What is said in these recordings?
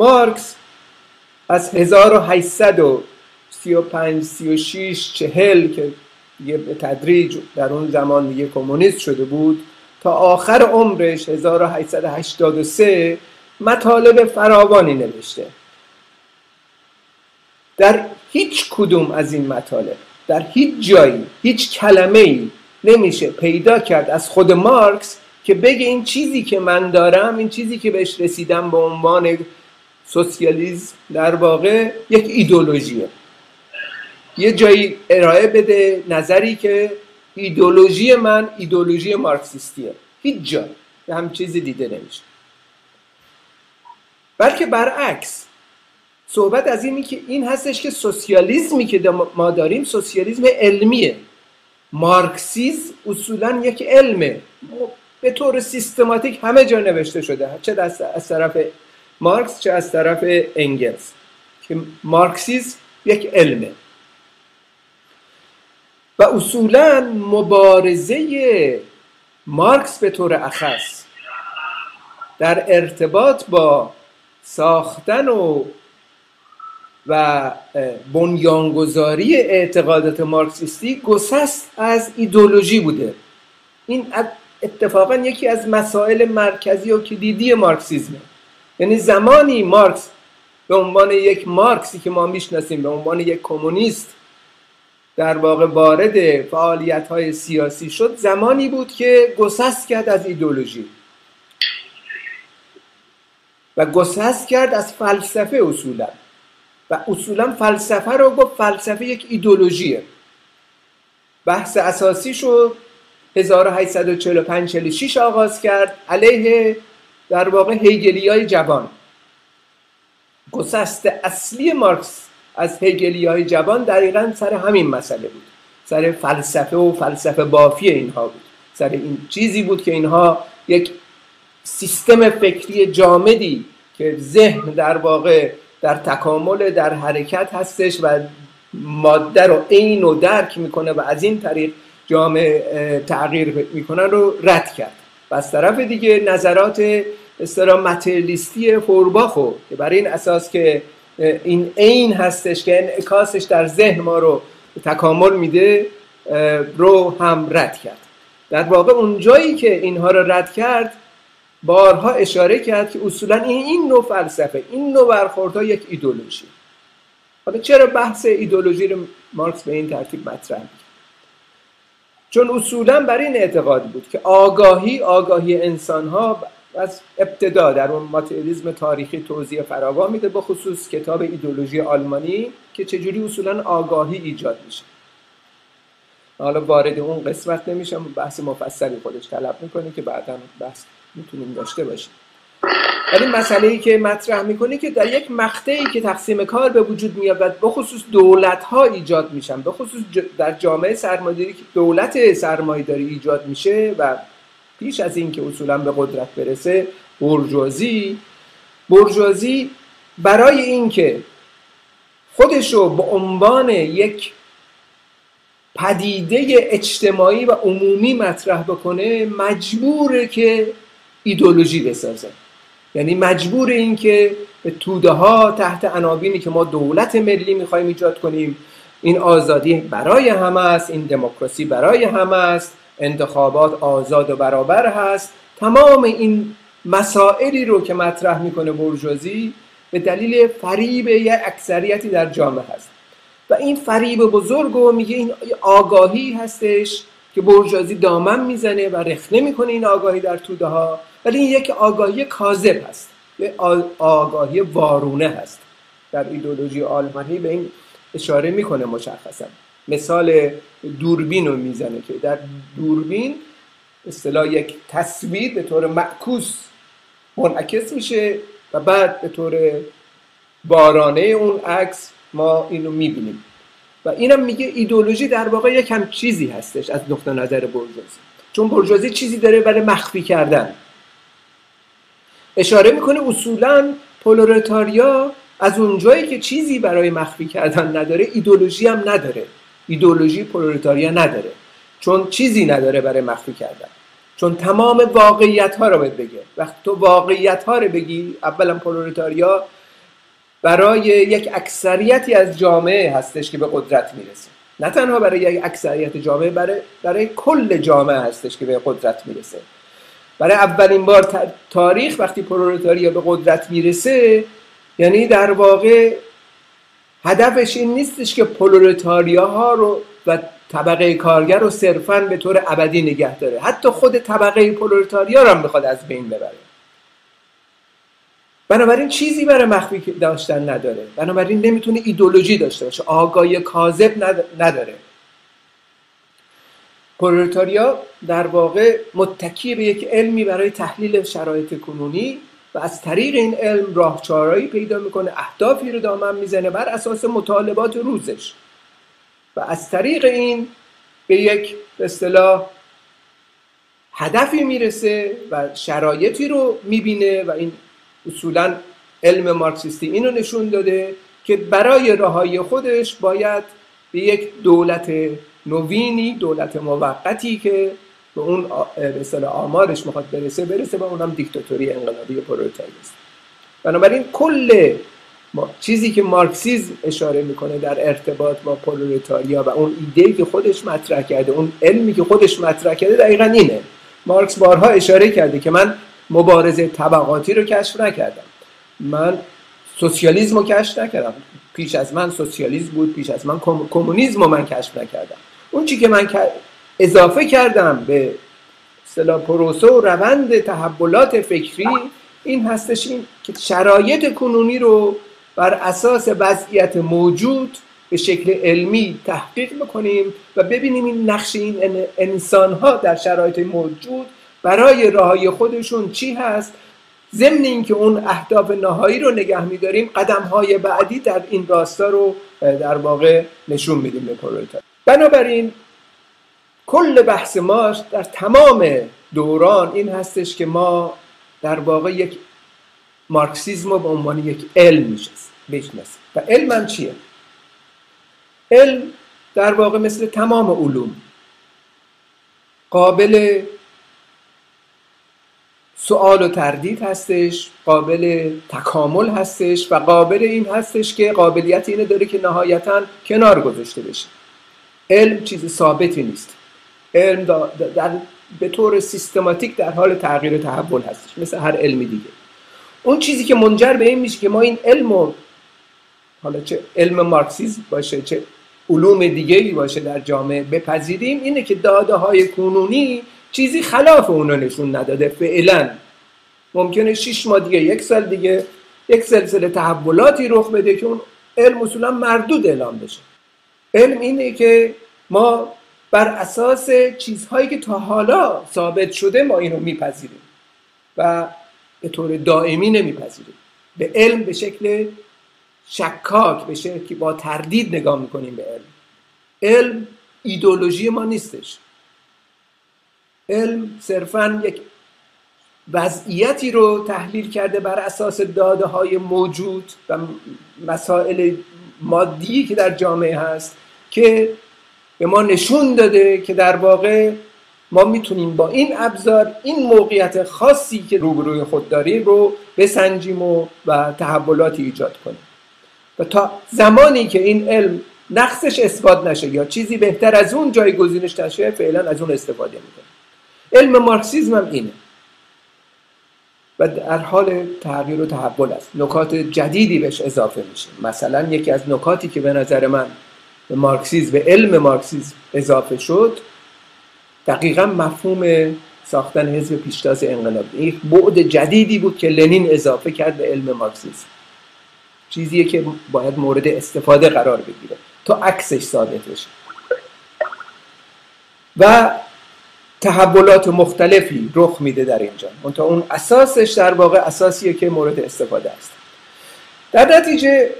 مارکس از 1835 36 40 که یه به تدریج در اون زمان دیگه کمونیست شده بود تا آخر عمرش 1883 مطالب فراوانی نوشته. در هیچ کدوم از این مطالب در هیچ جایی هیچ کلمه ای نمیشه پیدا کرد از خود مارکس که بگه این چیزی که من دارم این چیزی که بهش رسیدم به عنوان سوسیالیسم در واقع یک ایدولوژیه. یه جایی ارائه بده نظری که ایدولوژی من ایدولوژی مارکسیستیه. هیچ جا. به هم چیزی دیده نمیشه. بلکه برعکس. صحبت از اینی که این هستش که سوسیالیزمی که ما داریم سوسیالیزم علمیه. مارکسیز اصولا یک علمه. به طور سیستماتیک همه جا نوشته شده. چه از طرف مارکس چه از طرف انگلز که مارکسیز یک علمه. و اصولا مبارزه مارکس به طور اخص در ارتباط با ساختن و و بنیانگذاری اعتقادات مارکسیستی گسست از ایدولوژی بوده. این اتفاقا یکی از مسائل مرکزی و کلیدی مارکسیزمه. یعنی زمانی مارکس به عنوان یک مارکسی که ما می‌شناسیم به عنوان یک کمونیست در واقع وارد فعالیت های سیاسی شد زمانی بود که گسست کرد از ایدولوژی و گسست کرد از فلسفه اصولا. و اصولا فلسفه رو گفت فلسفه یک ایدولوژیه بحث اساسی شد 1845 46 آغاز کرد علیه در واقع هیگلی های جوان. گسست اصلی مارکس از هیگلی های جوان دقیقا سر همین مسئله بود. سر فلسفه و فلسفه بافی اینها بود. سر این چیزی بود که اینها یک سیستم فکری جامدی که ذهن در واقع در تکامل در حرکت هستش و ماده رو عین و درک می‌کنه و از این طریق جامعه تغییر می‌کنن رو رد کرد. و از طرف دیگه نظرات استرا متریالیستی فورباخو که برای این اساس که این عین هستش که انعکاسش در ذهن ما رو تکامل میده رو هم رد کرد. در واقع اون جایی که اینها رو رد کرد بارها اشاره کرد که اصولا این, این نوع فلسفه این نوع برخوردها یک ایدولوژی حالا چرا بحث ایدولوژی رو مارکس به این ترتیب مطرح چون اصولا بر این اعتقاد بود که آگاهی آگاهی انسان ها از ابتدا در اون ماتریالیسم تاریخی توضیح فراوان میده به خصوص کتاب ایدولوژی آلمانی که چجوری اصولا آگاهی ایجاد میشه. حالا وارد اون قسمت نمیشم بحث مفصلی خودش طلب می‌کنه که بعدا بحث می‌تونیم داشته باشیم. ولی مسئله ای که مطرح می‌کنه که در یک مقطعی که تقسیم کار به وجود میاد به خصوص دولت ها ایجاد میشن. به خصوص در جامعه سرمایه‌داری که دولت سرمایه‌داری ایجاد میشه و پیش از اینکه اصولا به قدرت برسه برجوازی برجوازی برای اینکه خودش رو به عنوان یک پدیده اجتماعی و عمومی مطرح بکنه مجبوره که ایدولوژی بسازه. یعنی مجبور این که به توده ها تحت عناوینی که ما دولت ملی می‌خوایم ایجاد کنیم این آزادی برای همه است این دموکراسی برای همه است. انتخابات آزاد و برابر هست. تمام این مسائلی رو که مطرح می‌کنه برجوازی به دلیل فریب یک اکثریتی در جامعه هست. و این فریب بزرگ و میگه این آگاهی هستش که برجوازی دامن می‌زنه و رخنه می‌کنه این آگاهی در توده ها ولی این یک آگاهی کاذب هست. یک آگاهی وارونه هست. در ایدولوژی آلمانی به این اشاره می‌کنه مشخصا. مثال دوربین رو می‌زنه که در دوربین اصطلاح یک تصویر به طور معکوس منعکس میشه و بعد به طور بارانه اون عکس ما اینو می‌بینیم. و اینم میگه ایدولوژی در واقع یک هم چیزی هستش از نقطه نظر برجوازی چون برجوازی چیزی داره برای مخفی کردن. اشاره می‌کنه اصولا پولورتاریا از اونجایی که چیزی برای مخفی کردن نداره ایدولوژی هم نداره. ایدولوژی پولورتاریا نداره چون چیزی نداره برای مخفی کردن. چون تمام واقعیت ها رو باید بگه. وقتی تو واقعیت ها رو بگی اولا پولورتاریا برای یک اکثریتی از جامعه هستش که به قدرت می‌رسه. نه تنها برای یک اکثریت جامعه برای, برای کل جامعه هستش که به قدرت می‌رسه. برای اولین بار تاریخ وقتی پرولتاریا به قدرت می‌رسه یعنی در واقع هدفش این نیستش که پرولتاریا ها رو و طبقه کارگر رو صرفا به طور ابدی نگه داره. حتی خود طبقه پرولتاریا رو هم می‌خواد از بین ببره. بنابراین چیزی برای مخفی داشتن نداره. بنابراین نمی‌تونه ایدولوژی داشته باشه. آگاهی کاذب نداره. پرولتاریا در واقع متکی به یک علمی برای تحلیل شرایط کنونی و از طریق این علم راهچارایی پیدا می‌کنه اهدافی رو دامن می‌زنه بر اساس مطالبات روزش. و از طریق این به یک به اصطلاح هدفی می‌رسه و شرایطی رو می‌بینه و این اصولا علم مارکسیستی اینو نشون داده که برای رهایی خودش باید به یک دولت نوینی دولت موقتی که به اون به آمارش می‌خواد برسه برسه و اونم دیکتاتوری انقلابی پرولتاری است بنابراین کل چیزی که مارکسیزم اشاره می‌کنه در ارتباط با پرولتاریا و اون ایده که خودش مطرح کرده اون علمی که خودش مطرح کرده دقیقا اینه. مارکس بارها اشاره کرده که من مبارزه طبقاتی رو کشف نکردم. من سوسیالیسم رو کشف نکردم. پیش از من سوسیالیسم بود پیش از من کمونیسم رو من کشف نکردم. اون چی که من اضافه کردم به اصطلاح پروسه و روند تحولات فکری. این هستش این که شرایط کنونی رو بر اساس وضعیت موجود به شکل علمی تحقیق بکنیم و ببینیم این نقش این انسان ها در شرایط موجود برای راهای خودشون چی هست. ضمن اینکه اون اهداف نهایی رو نگه میداریم قدم های بعدی در این راستا رو در واقع نشون میدیم به پرویتا بنابراین کل بحث ما در تمام دوران این هستش که ما در واقع یک مارکسیزم رو به عنوان یک علم بشناسیم و علم هم چیه؟ علم در واقع مثل تمام علوم قابل سوال و تردید هستش قابل تکامل هستش و قابل این هستش که قابلیت اینه داره که نهایتا کنار گذاشته بشه. علم چیز ثابتی نیست. علم در به طور سیستماتیک در حال تغییر و تحول هستش مثل هر علمی دیگه. اون چیزی که منجر به این میشه که ما این علم حالا چه علم مارکسیزم باشه چه علوم دیگه ای باشه در جامعه بپذیریم اینه که داده های کنونی چیزی خلاف اونو نشون نداده فعلا. ممکنه شش ماه دیگه یک سال دیگه یک سلسله تحولاتی رخ بده که اون علم اصولا مردود اعلام بشه. علم اینه که ما بر اساس چیزهایی که تا حالا ثابت شده ما اینو میپذیریم و به طور دائمی نمیپذیریم. به علم به شکل شکاک به شکلی با تردید نگاه می‌کنیم به علم. علم ایدولوژی ما نیستش. علم صرفا یک وضعیتی رو تحلیل کرده بر اساس داده های موجود و مسائل مادی که در جامعه هست که به ما نشون داده که در واقع ما می‌تونیم با این ابزار این موقعیت خاصی که روبروی خود داریم رو بسنجیم و, و تحولاتی ایجاد کنیم. و تا زمانی که این علم نقصش اثبات نشه یا چیزی بهتر از اون جایگزینش نشه فعلا از اون استفاده می‌کنه علم مارکسیزم هم اینه. و در حال تغییر و تحول است. نکات جدیدی بهش اضافه میشه. مثلا یکی از نکاتی که به نظر من به مارکسیزم به علم مارکسیزم اضافه شد. دقیقا مفهوم ساختن حزب پیشتاز انقلابی این بعد جدیدی بود که لنین اضافه کرد به علم مارکسیزم. چیزیه که باید مورد استفاده قرار بگیره تا عکسش ثابت بشه. و تحولات مختلفی رخ میده در اینجا. تا اون اساسش در واقع اساسیه که مورد استفاده است. در نتیجه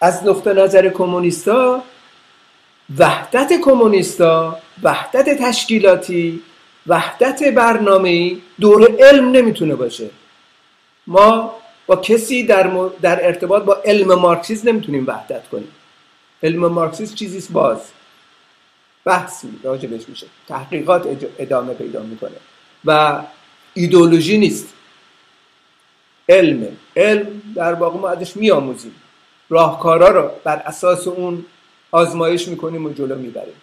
از نقطه نظر کمونیستا وحدت کمونیستا وحدت تشکیلاتی وحدت برنامه دور علم نمی‌تونه باشه. ما با کسی در, در ارتباط با علم مارکسیسم نمی‌تونیم وحدت کنیم. علم مارکسیسم چیزیست باز. بحثی راجبش میشه. تحقیقات ادامه پیدا می‌کنه. و ایدولوژی نیست. علم. علم در واقع ما ازش میآموزیم. راهکارا رو بر اساس اون آزمایش می‌کنیم و جلو می‌بریم.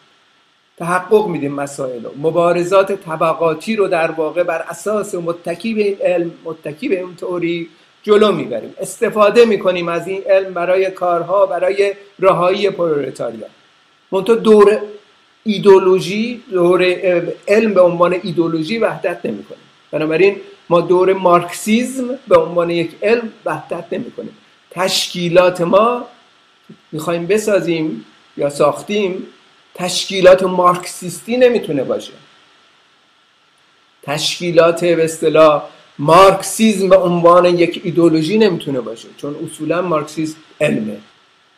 تحقق میدیم مسائل رو. مبارزات طبقاتی رو در واقع بر اساس متکی به این علم متکی به این تئوری جلو می‌بریم. استفاده می‌کنیم از این علم برای کارها برای رهایی پرولتاریا منتها دور ایدولوژی دور علم به عنوان ایدولوژی وحدت نمی‌کنیم. بنابراین ما دور مارکسیزم به عنوان یک علم وحدت نمی‌کنیم. تشکیلات ما می‌خوایم بسازیم یا ساختیم تشکیلات مارکسیستی نمی‌تونه باشه. تشکیلات به اصطلاح مارکسیزم به عنوان یک ایدولوژی نمی‌تونه باشه چون اصولا مارکسیزم علمه.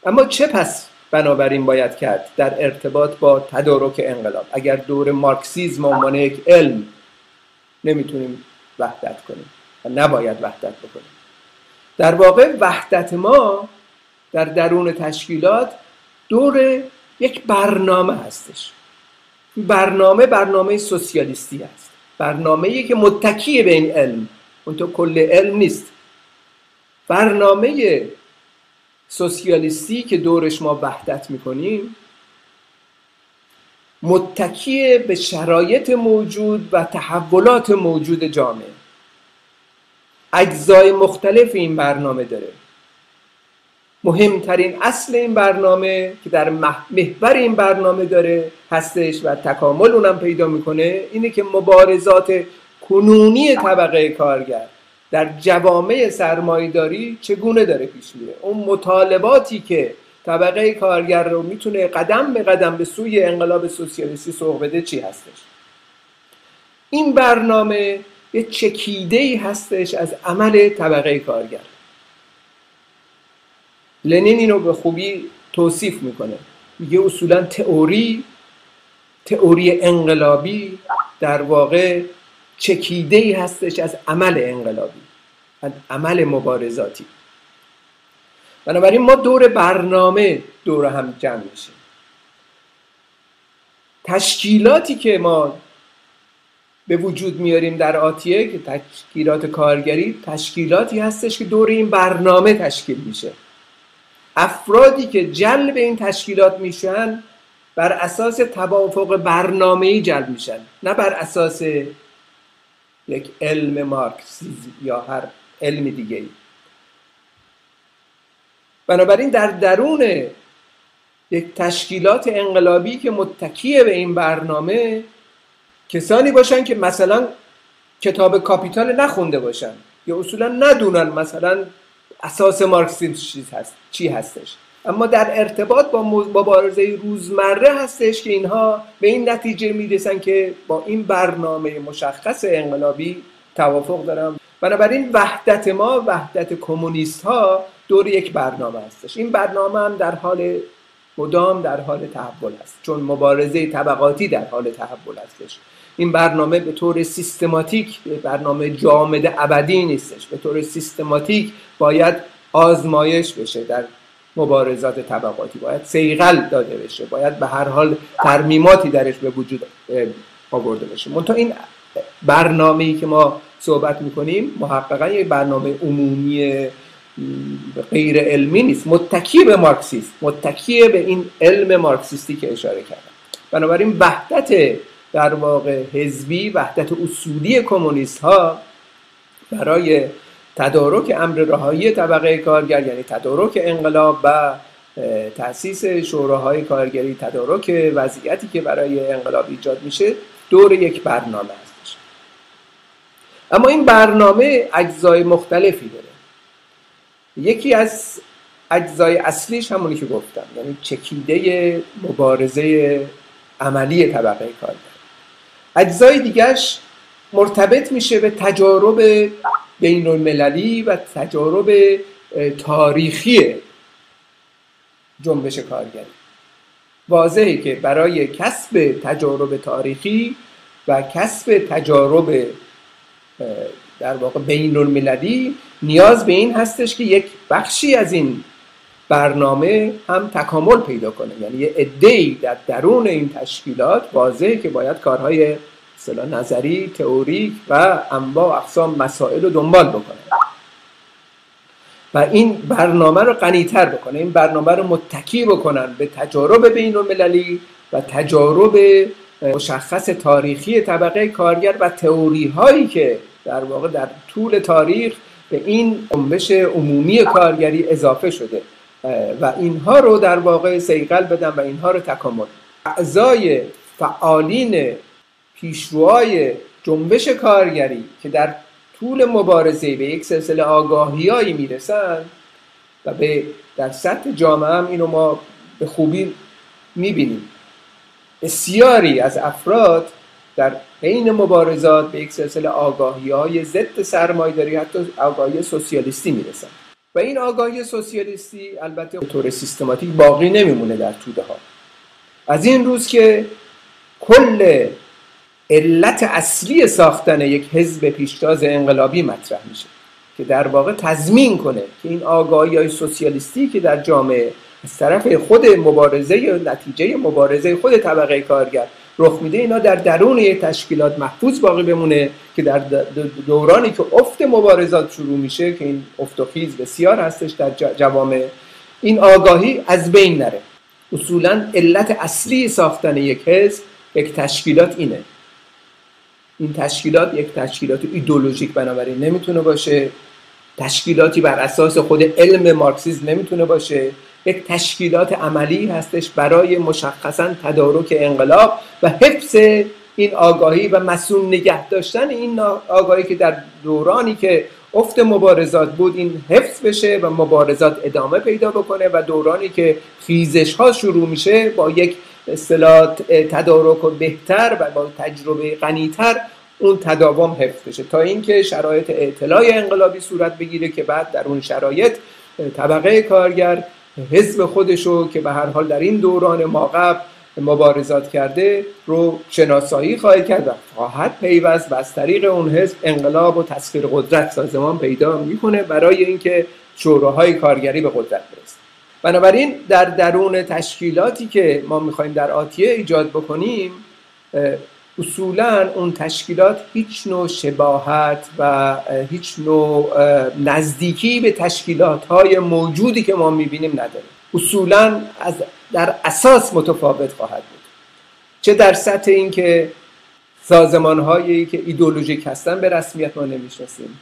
اما چه پس بنابراین باید کرد در ارتباط با تدارک انقلاب؟ اگر دور مارکسیزم به عنوان یک علم نمی‌تونیم وحدت کنیم و نباید وحدت بکنیم. در واقع وحدت ما در درون تشکیلات دور یک برنامه هستش. برنامه برنامه سوسیالیستی است. برنامه که متکیه به این علم. تو کل علم نیست. برنامه سوسیالیستی که دورش ما وحدت می‌کنیم متکیه به شرایط موجود و تحولات موجود جامعه. اجزای مختلف این برنامه داره. مهمترین اصل این برنامه که در محور این برنامه داره هستش و تکامل اونم پیدا می‌کنه اینه که مبارزات کنونی طبقه کارگر در جوامع سرمایداری چگونه داره پیش میره. اون مطالباتی که طبقه کارگر رو می‌تونه قدم به قدم به سوی انقلاب سوسیالیستی سوق بده چی هستش؟ این برنامه یه چکیده ای هستش از عمل طبقه کارگر. لنین اینو به خوبی توصیف می‌کنه. میگه اصولا تئوری تئوری انقلابی در واقع چکیده ای هستش از عمل انقلابی از عمل مبارزاتی. بنابراین ما دور برنامه دور هم جمع میشیم. تشکیلاتی که ما به وجود میاریم در آتیه که تشکیلات کارگری تشکیلاتی هستش که دور این برنامه تشکیل میشه. افرادی که جلب این تشکیلات میشن بر اساس توافق برنامه‌ای جلب میشن نه بر اساس یک علم مارکسیزم یا هر علم دیگه ای بنابراین در درون یک تشکیلات انقلابی که متکیه به این برنامه کسانی باشن که مثلا کتاب کاپیتال نخونده باشن یا اصولا ندونن مثلا اساس مارکسیسم هست چی هستش. اما در ارتباط با مبارزه روزمره هستش که اینها به این نتیجه می‌رسن که با این برنامه مشخص انقلابی توافق دارم بنابراین وحدت ما وحدت کمونیست ها دور یک برنامه هستش. این برنامه هم در حال مدام در حال تحول است چون مبارزه طبقاتی در حال تحول هستش. این برنامه به طور سیستماتیک برنامه جامد ابدی نیستش به طور سیستماتیک باید آزمایش بشه در مبارزات طبقاتی باید سیغل داده بشه باید به هر حال ترمیماتی درش به وجود آورده بشه. منتها این برنامه ای که ما صحبت می‌کنیم محققا یک برنامه عمومی غیر علمی نیست متکی به مارکسیست متکی به این علم مارکسیستی که اشاره کردم. بنابراین وحدت در واقع حزبی وحدت اصولی کمونیست ها برای تدارک امر رهایی طبقه کارگر یعنی تدارک انقلاب و تاسیس شوراهای کارگری تدارک وضعیتی که برای انقلاب ایجاد میشه دور یک برنامه هستش اما این برنامه اجزای مختلفی داره. یکی از اجزای اصلیش همونی که گفتم یعنی چکیده مبارزه عملی طبقه کارگر. اجزای دیگرش مرتبط میشه به تجارب بین المللی و تجارب تاریخی جنبش کارگری. واضحه که برای کسب تجارب تاریخی و کسب تجارب در واقع بین المللی نیاز به این هستش که یک بخشی از این برنامه هم تکامل پیدا کنه. یعنی یه در درون این تشکیلات واضحه که باید کارهای اصطلاح نظری تئوریک و انواع اقسام مسائل رو دنبال بکنه. و این برنامه رو غنیتر بکنه. این برنامه رو متکی بکنن به تجارب بین المللی و تجارب مشخص تاریخی طبقه کارگر و تئوری هایی که در واقع در طول تاریخ به این جنبش عمومی کارگری اضافه شده. و اینها رو در واقع سیقل بدن و اینها رو تکامل. اعضای فعالین پیشروهای جنبش کارگری که در طول مبارزه به یک سلسله آگاهیایی می‌رسن و به در سطح جامعه هم اینو ما به خوبی می‌بینیم. بسیاری از افراد در حین مبارزات به یک سلسله آگاهی های ضد سرمایداری حتی آگاهی سوسیالیستی می‌رسن. و این آگاهی سوسیالیستی البته طور سیستماتیک باقی نمیمونه در توده ها. از این روز که کل علت اصلی ساختن یک حزب پیشتاز انقلابی مطرح میشه که در واقع تضمین کنه که این آگاهی های سوسیالیستی که در جامعه از طرف خود مبارزه یا نتیجه مبارزه خود طبقه کارگر رخ میده اینا در درون یک تشکیلات محفوظ باقی بمونه که در دورانی که افت مبارزات شروع میشه که این افت و خیز بسیار هستش در جوامع این آگاهی از بین نره. اصولا علت اصلی ساختن یک حزب یک تشکیلات اینه. این تشکیلات یک تشکیلات ایدولوژیک بنابراین نمی‌تونه باشه. تشکیلاتی بر اساس خود علم مارکسیزم نمی‌تونه باشه. یک تشکیلات عملی هستش برای مشخصا تدارک انقلاب و حفظ این آگاهی و مسئول نگه داشتن این آگاهی که در دورانی که افت مبارزات بود این حفظ بشه و مبارزات ادامه پیدا بکنه و دورانی که خیزش ها شروع میشه با یک اصطلاح تدارک بهتر و با تجربه غنیتر اون تداوم حفظ بشه. تا اینکه شرایط اطلاع انقلابی صورت بگیره که بعد در اون شرایط طبقه کارگر حزب خودشو که به هر حال در این دوران ما قبل مبارزات کرده رو شناسایی خواهد کرد و خواهد پیوست و از طریق اون حزب انقلاب و تسخیر قدرت سازمان پیدا می‌کنه برای اینکه شوراهای کارگری به قدرت برسه. بنابراین در درون تشکیلاتی که ما می‌خوایم در آتیه ایجاد بکنیم اصولا اون تشکیلات هیچ نوع شباهت و هیچ نوع نزدیکی به تشکیلات های موجودی که ما می‌بینیم نداره اصولا از در اساس متفاوت خواهد بود. چه در سطح اینکه سازمان هایی که ایدولوژیک هستن به رسمیت ما نمی‌شناسیم.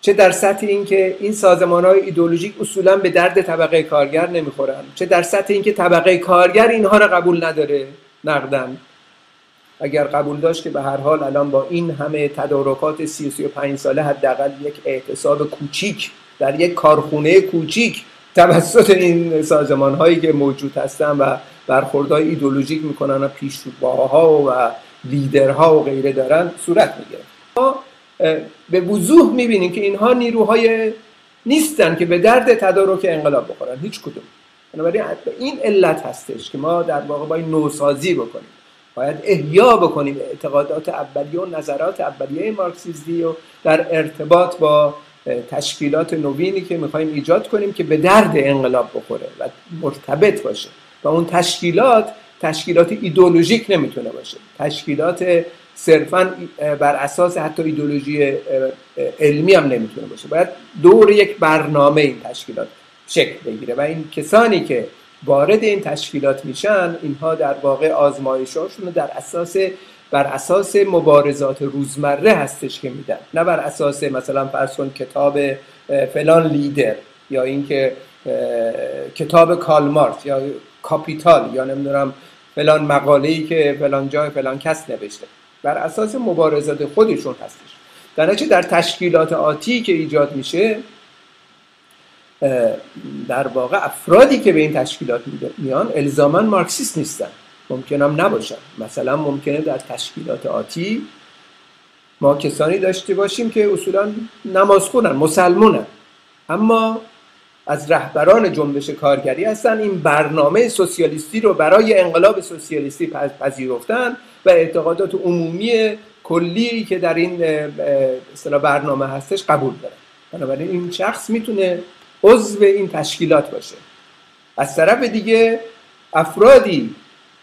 چه در سطح اینکه این سازمان های ایدولوژیک اصولا به درد طبقه کارگر نمی‌خورن. چه در سطح اینکه طبقه کارگر اینها را قبول نداره نقدن اگر قبول داشت که به هر حال الان با این همه تدارکات 35 ساله حداقل یک اعتصاب کوچیک در یک کارخونه کوچیک توسط این سازمان هایی که موجود هستن و برخوردهای ایدولوژیک می‌کنن و پیشروها و لیدرها و غیره دارن صورت می‌گیره ما به وضوح می‌بینیم که اینها نیروهای نیستن که به درد تدارک انقلاب بخورن. هیچ کدوم. بنابراین این علت هستش که ما در واقع باید نوسازی بکنیم. باید احیا بکنیم اعتقادات اولیه و نظرات اولیه مارکسیستی و در ارتباط با تشکیلات نوینی که می‌خوایم ایجاد کنیم که به درد انقلاب بخوره و مرتبط باشه. و اون تشکیلات تشکیلات ایدولوژیک نمی‌تونه باشه. تشکیلات صرفا بر اساس حتی ایدولوژی علمی هم نمی‌تونه باشه. باید دور یک برنامه این تشکیلات شکل بگیره. و این کسانی که وارد این تشکیلات میشن اینها در واقع آزمایشاشون در اساس بر اساس مبارزات روزمره هستش که میدن. نه بر اساس مثلا فرض کتاب فلان لیدر یا اینکه کتاب کالمارت یا کاپیتال یا نمی‌دونم فلان مقاله ای که فلان جای فلان کس نوشته. بر اساس مبارزات خودشون هستش. در در تشکیلات آتی که ایجاد میشه در واقع افرادی که به این تشکیلات میان الزاما مارکسیست نیستن. ممکن هم نباشن. مثلا ممکنه در تشکیلات آتی ما کسانی داشته باشیم که اصولا نماز خونن مسلمونن. اما از رهبران جنبش کارگری هستن. این برنامه سوسیالیستی رو برای انقلاب سوسیالیستی پذیرفتن و اعتقادات عمومی کلی که در این برنامه هستش قبول دارن. بنابراین این شخص می‌تونه عضو این تشکیلات باشه. از طرف دیگه افرادی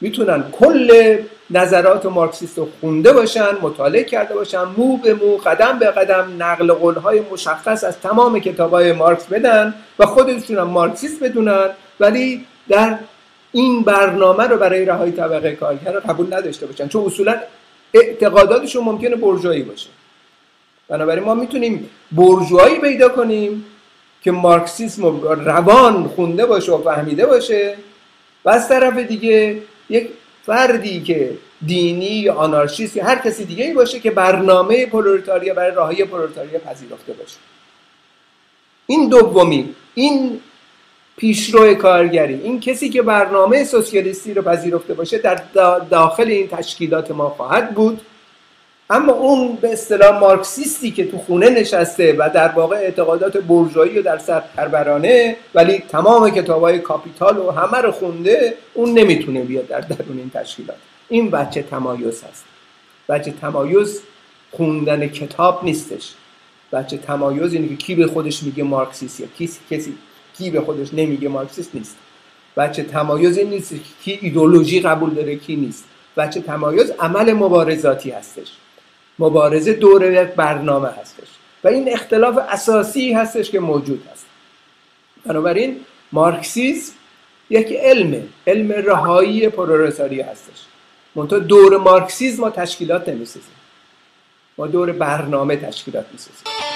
می‌تونن کل نظرات مارکسیست رو خونده باشن مطالعه کرده باشن مو به مو قدم به قدم نقل قولهای مشخص از تمام کتابهای مارکس بدن و خودشون هم مارکسیست بدونن ولی در این برنامه رو برای رهایی طبقه کارگر قبول نداشته باشن. چون اصولا اعتقاداتشون ممکنه برجایی باشه. بنابراین ما می‌تونیم برجوهایی پیدا کنیم که مارکسیسم روان خونده باشه و فهمیده باشه و از طرف دیگه یک فردی که دینی یا آنارشیست یا هر کسی دیگه ای باشه که برنامه پرولتاریا برای راهی پرولتاریا پذیرفته باشه. این دومی این پیشرو کارگری این کسی که برنامه سوسیالیستی رو پذیرفته باشه در داخل این تشکیلات ما خواهد بود. اما اون به اصطلاح مارکسیستی که تو خونه نشسته و در واقع اعتقادات برجایی و در سر پرورانه ولی تمام کتابای کاپیتال و همه رو خونده اون نمی‌تونه بیاد در درون این تشکیلات. این بچه تمایز هست. بچه تمایز خوندن کتاب نیستش. بچه تمایز اینه که کی به خودش میگه مارکسیست یا کسی کسی کی به خودش نمیگه مارکسیست نیست. بچه تمایز این نیست که کی ایدولوژی قبول داره کی نیست. بچه تمایز عمل مبارزاتی هستش. مبارزه دور یک برنامه هستش و این اختلاف اساسی هستش که موجود هست. بنابراین مارکسیسم یک علمه علم رهایی پرورساری هستش. منتها دور مارکسیزم ما تشکیلات نمی‌سازیم. ما دور برنامه تشکیلات می‌سازیم.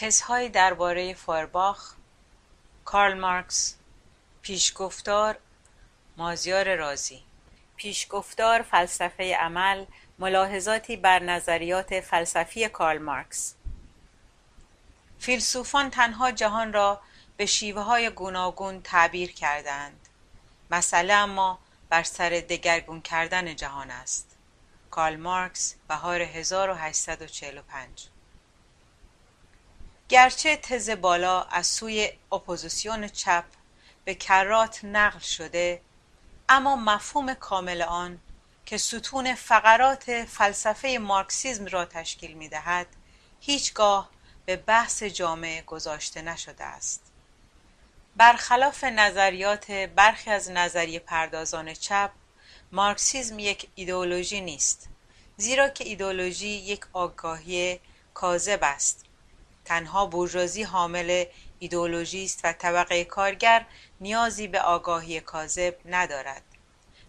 تزهای درباره فورباخ کارل مارکس پیشگفتار مازیار رازی. پیشگفتار فلسفه عمل ملاحظاتی بر نظریات فلسفی کارل مارکس. فیلسوفان تنها جهان را به شیوه های گوناگون تعبیر کردند. مسئله اما بر سر دگرگون کردن جهان است. کارل مارکس بهار 1845 گرچه تز بالا از سوی اپوزیسیون چپ به کرات نقل شده اما مفهوم کامل آن که ستون فقرات فلسفه مارکسیزم را تشکیل می دهد هیچگاه به بحث جامعه گذاشته نشده است. برخلاف نظریات برخی از نظریه پردازان چپ مارکسیزم یک ایدئولوژی نیست زیرا که ایدئولوژی یک آگاهی کاذب است. تنها بورژوازی حامل ایدئولوژی است و طبقه کارگر نیازی به آگاهی کاذب ندارد.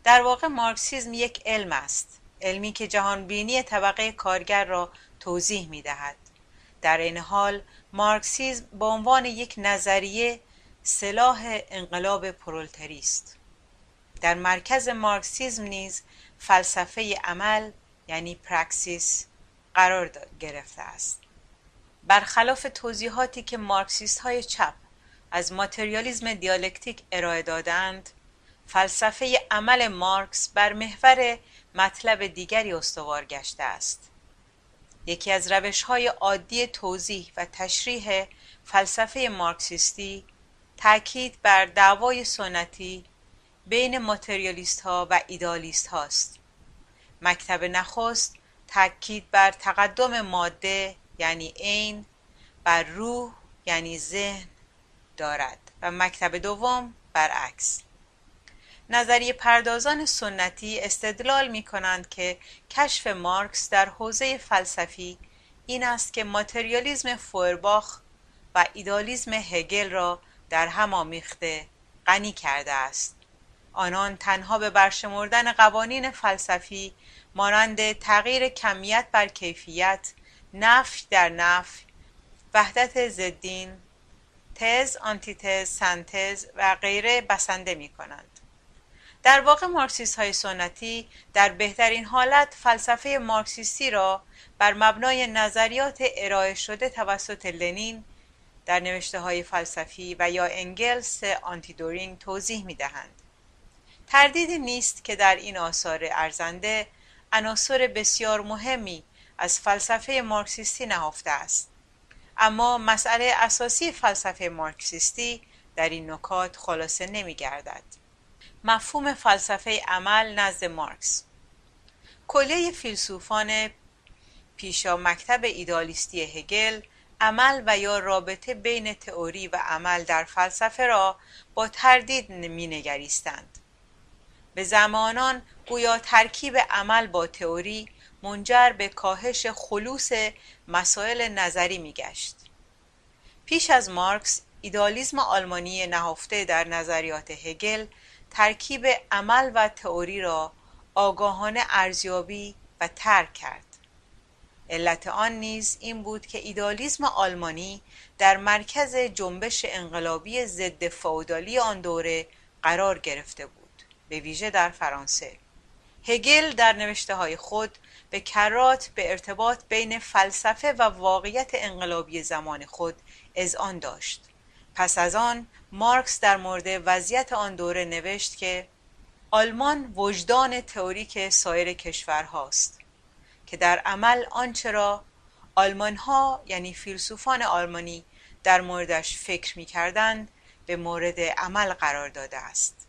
در واقع مارکسیزم یک علم است علمی که جهانبینی طبقه کارگر را توضیح می دهد در این حال مارکسیزم به عنوان یک نظریه سلاح انقلاب پرولتری است. در مرکز مارکسیزم نیز فلسفه عمل یعنی praxis قرار گرفته است. برخلاف توضیحاتی که مارکسیست های چپ از ماتریالیزم دیالکتیک ارائه دادند فلسفه عمل مارکس بر محور مطلب دیگری استوار گشته است. یکی از روش های عادی توضیح و تشریح فلسفه مارکسیستی تاکید بر دعوای سنتی بین ماتریالیست ها و ایدالیست هاست مکتب نخست تاکید بر تقدم ماده یعنی عین بر روح یعنی ذهن دارد. و مکتب دوم برعکس. نظریه پردازان سنتی استدلال می کنند که کشف مارکس در حوزه فلسفی این است که ماتریالیزم فورباخ و ایدالیزم هگل را در هم آمیخته غنی کرده است. آنان تنها به برشمردن قوانین فلسفی مانند تغییر کمیت بر کیفیت نفی در نفی. وحدت ضدین تز آنتیتز سنتز و غیره بسنده می کنند در واقع مارکسیست های سنتی در بهترین حالت فلسفه مارکسیستی را بر مبنای نظریات ارائه شده توسط لنین در نوشته های فلسفی و یا انگلس آنتی‌دورینگ توضیح می دهند. تردیدی نیست که در این آثار ارزنده عناصر بسیار مهمی از فلسفه مارکسیستی نهفته است. اما مسئله اساسی فلسفه مارکسیستی در این نکات خلاصه نمی گردد. مفهوم فلسفه عمل نزد مارکس. کلیه فیلسوفان پیشا مکتب ایدالیستی هگل عمل و یا رابطه بین تئوری و عمل در فلسفه را با تردید مینگریستند. به زمانان گویا ترکیب عمل با تئوری منجر به کاهش خلوص مسائل نظری میگشت. پیش از مارکس ایدالیسم آلمانی نهفته در نظریات هگل ترکیب عمل و تئوری را آگاهانه ارزیابی و ترک کرد. علت آن نیز این بود که ایدالیسم آلمانی در مرکز جنبش انقلابی ضد فئودالی آن دوره قرار گرفته بود به ویژه در فرانسه. هگل در نوشته های خود به کرات به ارتباط بین فلسفه و واقعیت انقلابی زمان خود اذعان داشت. پس از آن مارکس در مورد وضعیت آن دوره نوشت که آلمان وجدان تئوریک سایر کشورهاست که در عمل آنچه را ها یعنی فیلسوفان آلمانی در موردش فکر می کردند به مورد عمل قرار داده است.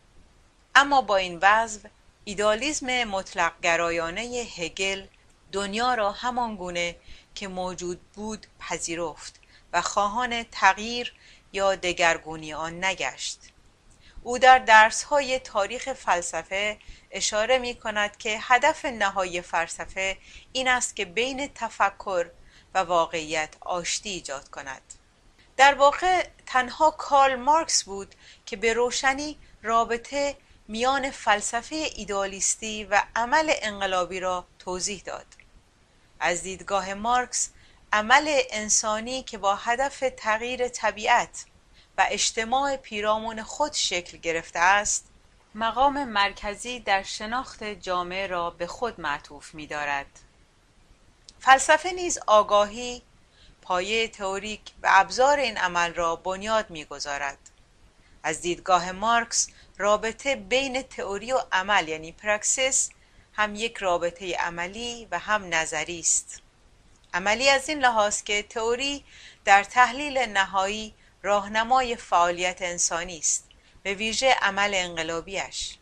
اما با این وضع ایدالیزم مطلق گرایانه هگل دنیا را همان گونه که موجود بود پذیرفت و خواهان تغییر یا دگرگونی آن نگشت. او در درسهای تاریخ فلسفه اشاره می کند که هدف نهایی فلسفه این است که بین تفکر و واقعیت آشتی ایجاد کند. در واقع تنها کارل مارکس بود که به روشنی رابطه میان فلسفه ایدالیستی و عمل انقلابی را توضیح داد از دیدگاه مارکس عمل انسانی که با هدف تغییر طبیعت و اجتماع پیرامون خود شکل گرفته است مقام مرکزی در شناخت جامعه را به خود معطوف می دارد. فلسفه نیز آگاهی پایه تئوریک و ابزار این عمل را بنیاد می‌گذارد از دیدگاه مارکس رابطه بین تئوری و عمل یعنی پراکسیس هم یک رابطه عملی و هم نظری است. عملی از این لحاظ که تئوری در تحلیل نهایی راهنمای فعالیت انسانی است به ویژه عمل انقلابیش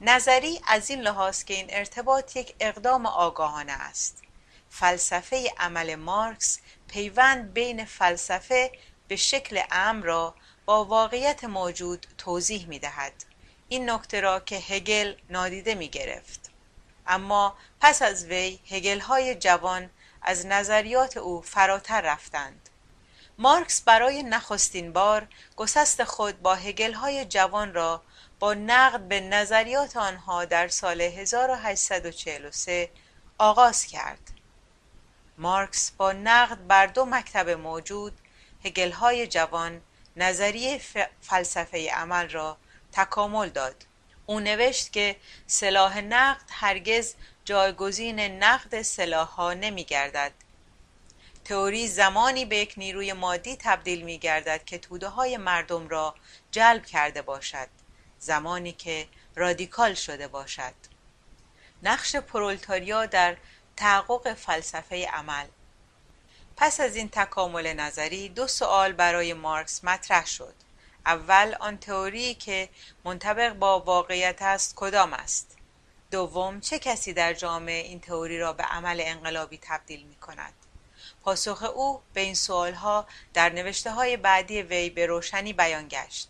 نظری از این لحاظ که این ارتباط یک اقدام آگاهانه است. فلسفه عمل مارکس پیوند بین فلسفه به شکل امر را با واقعیت موجود توضیح می دهد. این نکته را که هگل نادیده می گرفت. اما پس از وی هگل های جوان از نظریات او فراتر رفتند. مارکس برای نخستین بار گسست خود با هگل های جوان را با نقد به نظریات آنها در سال 1843 آغاز کرد. مارکس با نقد بر دو مکتب موجود هگل های جوان نظریه فلسفه عمل را تکامل داد. او نوشت که سلاح نقد هرگز جایگزین نقد سلاح ها نمی گردد تئوری زمانی به یک نیروی مادی تبدیل می گردد که توده های مردم را جلب کرده باشد زمانی که رادیکال شده باشد. نقش پرولتاریا در تحقق فلسفه عمل پس از این تکامل نظری دو سوال برای مارکس مطرح شد. اول آن تئوری که منطبق با واقعیت است کدام است؟ دوم چه کسی در جامعه این تئوری را به عمل انقلابی تبدیل می کند پاسخ او به این ها در نوشته های بعدی وی به روشنی بیان گشت.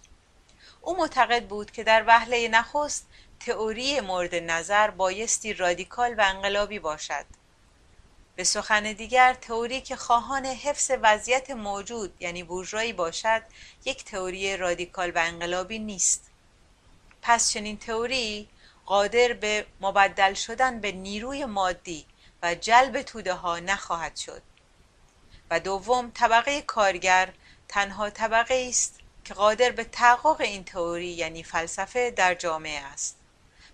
او معتقد بود که در وهله نخست تئوری مورد نظر بایستی رادیکال و انقلابی باشد. به سخن دیگر تئوری که خواهان حفظ وضعیت موجود یعنی بورژوایی باشد یک تئوری رادیکال و انقلابی نیست. پس چنین تئوری قادر به مبدل شدن به نیروی مادی و جلب توده ها نخواهد شد. و دوم طبقه کارگر تنها طبقه است که قادر به تحقق این تئوری یعنی فلسفه در جامعه است.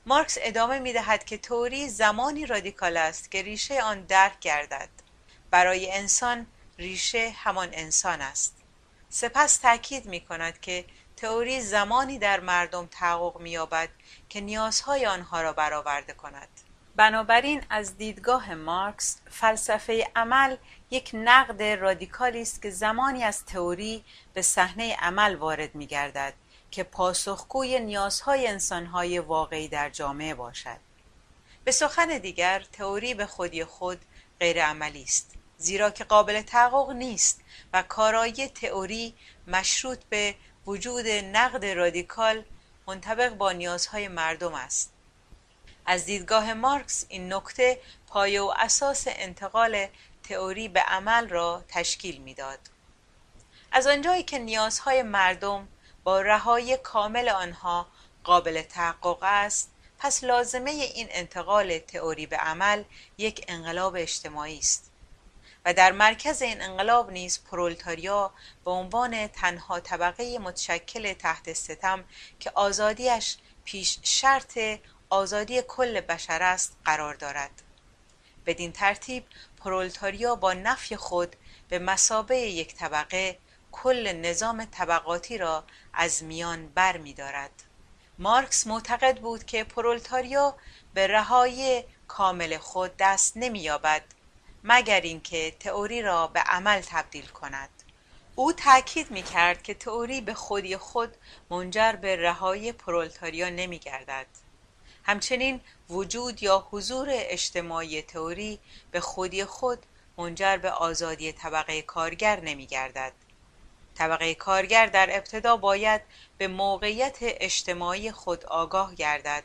مارکس ادامه می دهد که تئوری زمانی رادیکال است که ریشه آن درک گردد. برای انسان ریشه همان انسان است. سپس تاکید می کند که تئوری زمانی در مردم تحقق می یابد که نیازهای آنها را برآورده کند. بنابراین از دیدگاه مارکس فلسفه عمل یک نقد رادیکالی است که زمانی از تئوری به صحنه عمل وارد می گردد که پاسخگوی نیازهای انسانهای واقعی در جامعه باشد. به سخن دیگر تئوری به خودی خود غیر عملی است زیرا که قابل تحقق نیست و کارایی تئوری مشروط به وجود نقد رادیکال منطبق با نیازهای مردم است. از دیدگاه مارکس این نکته پایه و اساس انتقال تئوری به عمل را تشکیل می‌داد. از آنجایی که نیازهای مردم با رهایی کامل آنها قابل تحقق است پس لازمه این انتقال تئوری به عمل یک انقلاب اجتماعی است. و در مرکز این انقلاب نیز پرولتاریا به عنوان تنها طبقه متشکل تحت ستم که آزادیش پیش شرط آزادی کل بشر است قرار دارد. بدین ترتیب پرولتاریا با نفی خود به مسابه یک طبقه کل نظام طبقاتی را از میان بر می دارد. مارکس معتقد بود که پرولتاریا به رهایی کامل خود دست نمییابد مگر اینکه تئوری را به عمل تبدیل کند او تاکید می کرد که تئوری به خودی خود منجر به رهایی پرولتاریا نمی گردد. همچنین وجود یا حضور اجتماعی تئوری به خودی خود منجر به آزادی طبقه کارگر نمی گردد. طبقه کارگر در ابتدا باید به موقعیت اجتماعی خود آگاه گردد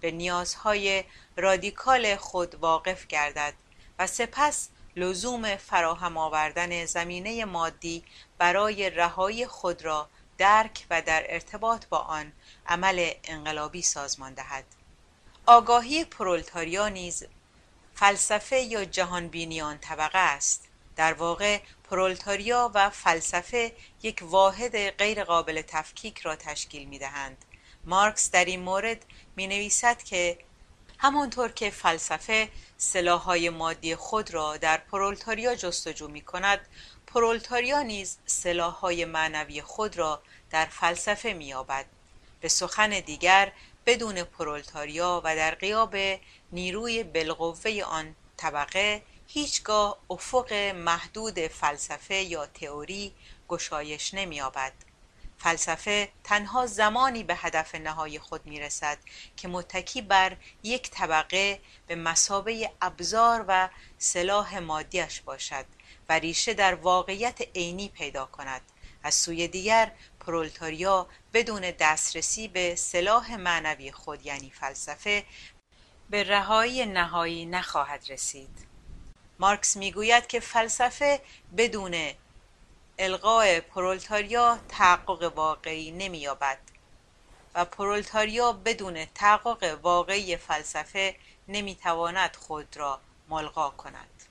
به نیازهای رادیکال خود واقف گردد و سپس لزوم فراهم آوردن زمینه مادی برای رهایی خود را درک و در ارتباط با آن عمل انقلابی سازمان دهد. آگاهی پرولتاریا نیز فلسفه یا جهانبینی آن طبقه است. در واقع پرولتاریا و فلسفه یک واحد غیر قابل تفکیک را تشکیل می دهند. مارکس در این مورد می نویسد که همانطور که فلسفه سلاحهای مادی خود را در پرولتاریا جستجو می کند پرولتاریا نیز سلاحهای معنوی خود را در فلسفه می یابد. به سخن دیگر بدون پرولتاریا و در قیاب نیروی بالقوه آن طبقه هیچگاه افق محدود فلسفه یا تئوری گشایش نمییابد. فلسفه تنها زمانی به هدف نهایی خود می‌رسد که متکی بر یک طبقه به مسابه ابزار و سلاح مادیش باشد و ریشه در واقعیت عینی پیدا کند. از سوی دیگر پرولتاریا بدون دسترسی به سلاح معنوی خود یعنی فلسفه به رهایی نهایی نخواهد رسید. مارکس می‌گوید که فلسفه بدون القاء پرولتاریا تحقق واقعی نمییابد و پرولتاریا بدون تحقق واقعی فلسفه نمی‌تواند خود را ملغا کند.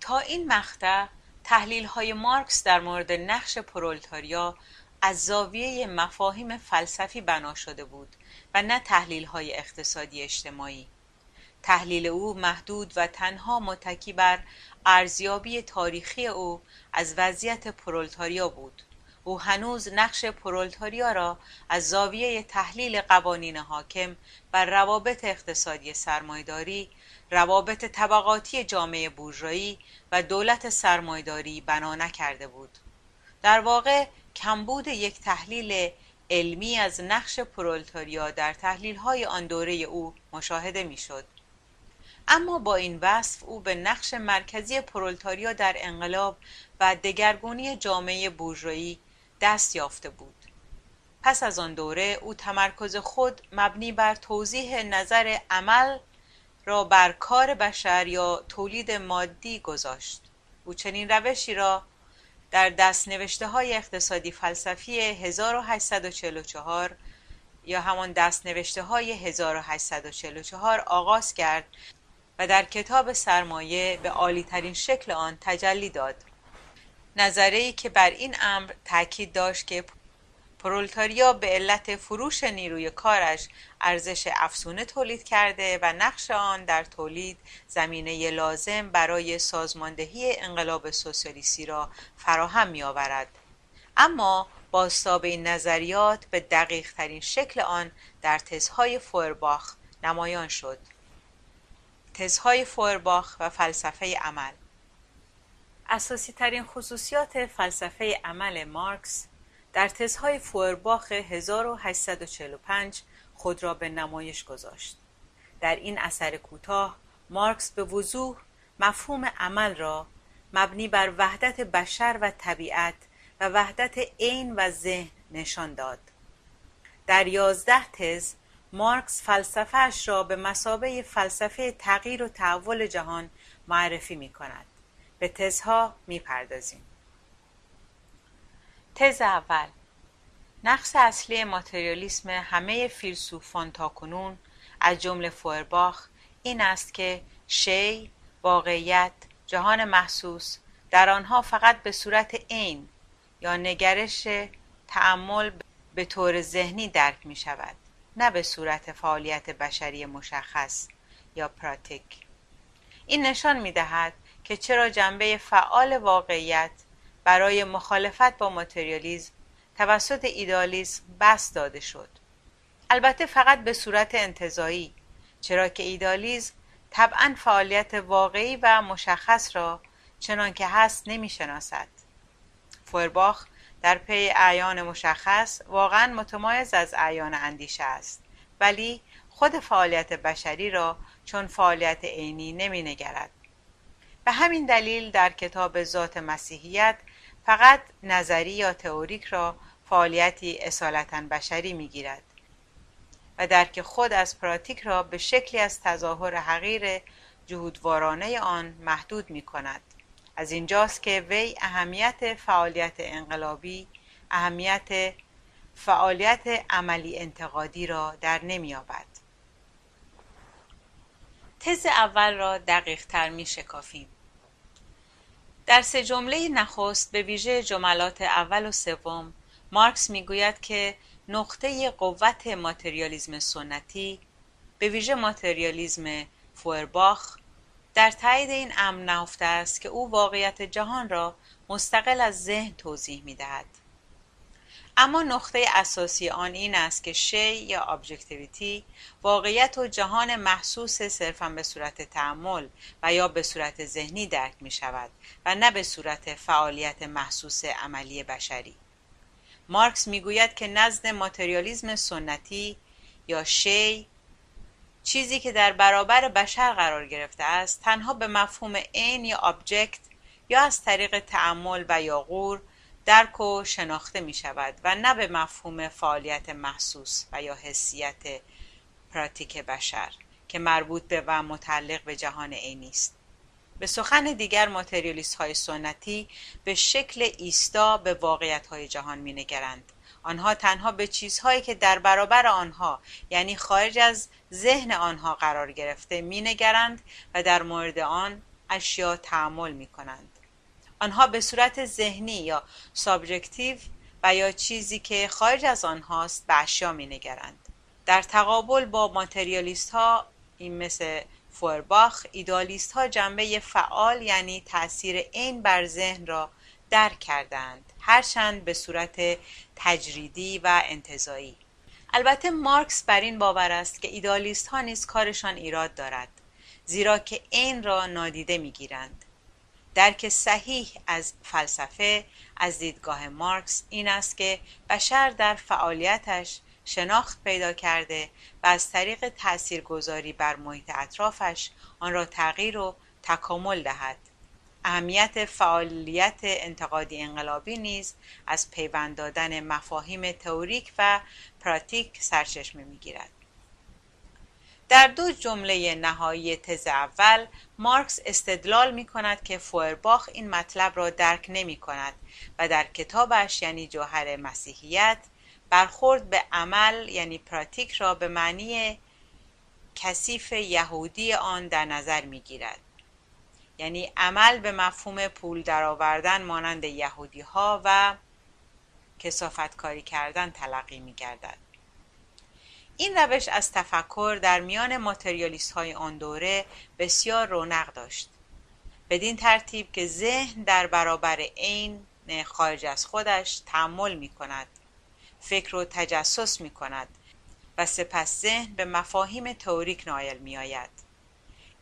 تا این مقطع تحلیل های مارکس در مورد نقش پرولتاریا از زاویه مفاهیم فلسفی بنا شده بود و نه تحلیل های اقتصادی اجتماعی. تحلیل او محدود و تنها متکی بر ارزیابی تاریخی او از وضعیت پرولتاریا بود او هنوز نقش پرولتاریا را از زاویه تحلیل قوانین حاکم بر روابط اقتصادی سرمایداری، روابط طبقاتی جامعه بورژوایی و دولت سرمایداری بنا نکرده بود. در واقع کمبود یک تحلیل علمی از نقش پرولتاریا در تحلیل های آن دوره او مشاهده می‌شد. اما با این وصف او به نقش مرکزی پرولتاریا در انقلاب و دگرگونی جامعه بورژوایی دست یافته بود. پس از آن دوره او تمرکز خود مبنی بر توضیح نظر عمل را بر کار بشر یا تولید مادی گذاشت. او چنین روشی را در دست نوشته های اقتصادی فلسفی 1844 یا همان دست نوشته های 1844 آغاز کرد و در کتاب سرمایه به عالیترین شکل آن تجلی داد نظری که بر این امر تاکید داشت که پرولتاریا به علت فروش نیروی کارش ارزش افزونه تولید کرده و نقش آن در تولید زمینه لازم برای سازماندهی انقلاب سوسیالیستی را فراهم می آورد. اما باستاب این نظریات به دقیق ترین شکل آن در تزهای فورباخ نمایان شد. تزهای فورباخ و فلسفه عمل اساسی ترین خصوصیات فلسفه عمل مارکس در تزهای فورباخ 1845 خود را به نمایش گذاشت. در این اثر کوتاه مارکس به وضوح مفهوم عمل را مبنی بر وحدت بشر و طبیعت و وحدت عین و ذهن نشان داد در یازده تز مارکس فلسفهش را به مسابه فلسفه تغییر و تحول جهان معرفی می کند به تزها می پردازیم تز اول. نقص اصلی ماتریالیسم همه فیلسوفان تاکنون از جمله فورباخ این است که شی واقعیت جهان محسوس در آنها فقط به صورت عین یا نگرش تعمل به طور ذهنی درک می شود نه به صورت فعالیت بشری مشخص یا پراتیک. این نشان می دهد که چرا جنبه فعال واقعیت برای مخالفت با ماتریالیزم توسط ایدالیسم بس داده شد. البته فقط به صورت انتظایی چرا که ایدالیزم طبعا فعالیت واقعی و مشخص را چنان که هست نمی شناسد فورباخ در پی اعیان مشخص واقعا متمایز از اعیان اندیشه است ولی خود فعالیت بشری را چون فعالیت عینی نمی نگرد. به همین دلیل در کتاب ذات مسیحیت فقط نظری یا تئوریک را فعالیتی اصالتا بشری می گیرد و درک خود از پراتیک را به شکلی از تظاهر حقیر جهودوارانه آن محدود می کند از اینجاست که وی اهمیت فعالیت انقلابی اهمیت فعالیت عملی انتقادی را در نمییابد. تز اول را دقیق تر می شکافیم در سه جمله نخست به ویژه جملات اول و سوم مارکس می‌گوید که نقطه قوت ماتریالیزم سنتی به ویژه ماتریالیزم فورباخ در تایید این امر نهفته است که او واقعیت جهان را مستقل از ذهن توضیح می دهد. اما نقطه اساسی آن این است که شی یا objectivity واقعیت و جهان محسوس صرفا به صورت تأمل و یا به صورت ذهنی درک می شود و نه به صورت فعالیت محسوس عملی بشری مارکس می‌گوید که نزد ماتریالیزم سنتی یا شی چیزی که در برابر بشر قرار گرفته است تنها به مفهوم عین یا object یا از طریق تأمل و یا غور درک و شناخته می شود و نه به مفهوم فعالیت محسوس و یا حسیت پراتیک بشر که مربوط به و متعلق به جهان عینی است به سخن دیگر ماتریالیست های سنتی به شکل ایستا به واقعیت های جهان می نگرند. آنها تنها به چیزهایی که در برابر آنها یعنی خارج از ذهن آنها قرار گرفته می نگرند و در مورد آن اشیا تأمل می کنند. آنها به صورت ذهنی یا subjective و یا چیزی که خارج از آنهاست به اشیا می نگرند. در تقابل با ماتریالیست ها این مثل فورباخ ایدالیست ها جنبه فعال یعنی تاثیر این بر ذهن را درک کردند هرچند به صورت تجریدی و انتظایی البته مارکس بر این باور است که ایدالیست ها نیز کارشان ایراد دارد زیرا که این را نادیده می‌گیرند. درک صحیح از فلسفه از دیدگاه مارکس این است که بشر در فعالیتش شناخت پیدا کرده و از طریق تاثیرگذاری بر محیط اطرافش آن را تغییر و تکامل دهد. اهمیت فعالیت انتقادی انقلابی نیز از پیوند دادن مفاهیم تئوریک و پراتیک سرچشمه می‌گیرد. در دو جمله نهایی تز اول مارکس استدلال می کند که فورباخ این مطلب را درک نمی کند و در کتابش یعنی جوهر مسیحیت برخورد به عمل یعنی پراتیک را به معنی کثیف یهودی آن در نظر می گیرد یعنی عمل به مفهوم پول درآوردن مانند یهودی ها و کسافت کاری کردن تلقی می گردد. این روش از تفکر در میان ماتریالیست های آن دوره بسیار رونق داشت بدین ترتیب که ذهن در برابر عین خارج از خودش تحمل می کند فکر و تجسس می کند و سپس ذهن به مفاهیم تئوریک نایل می آید.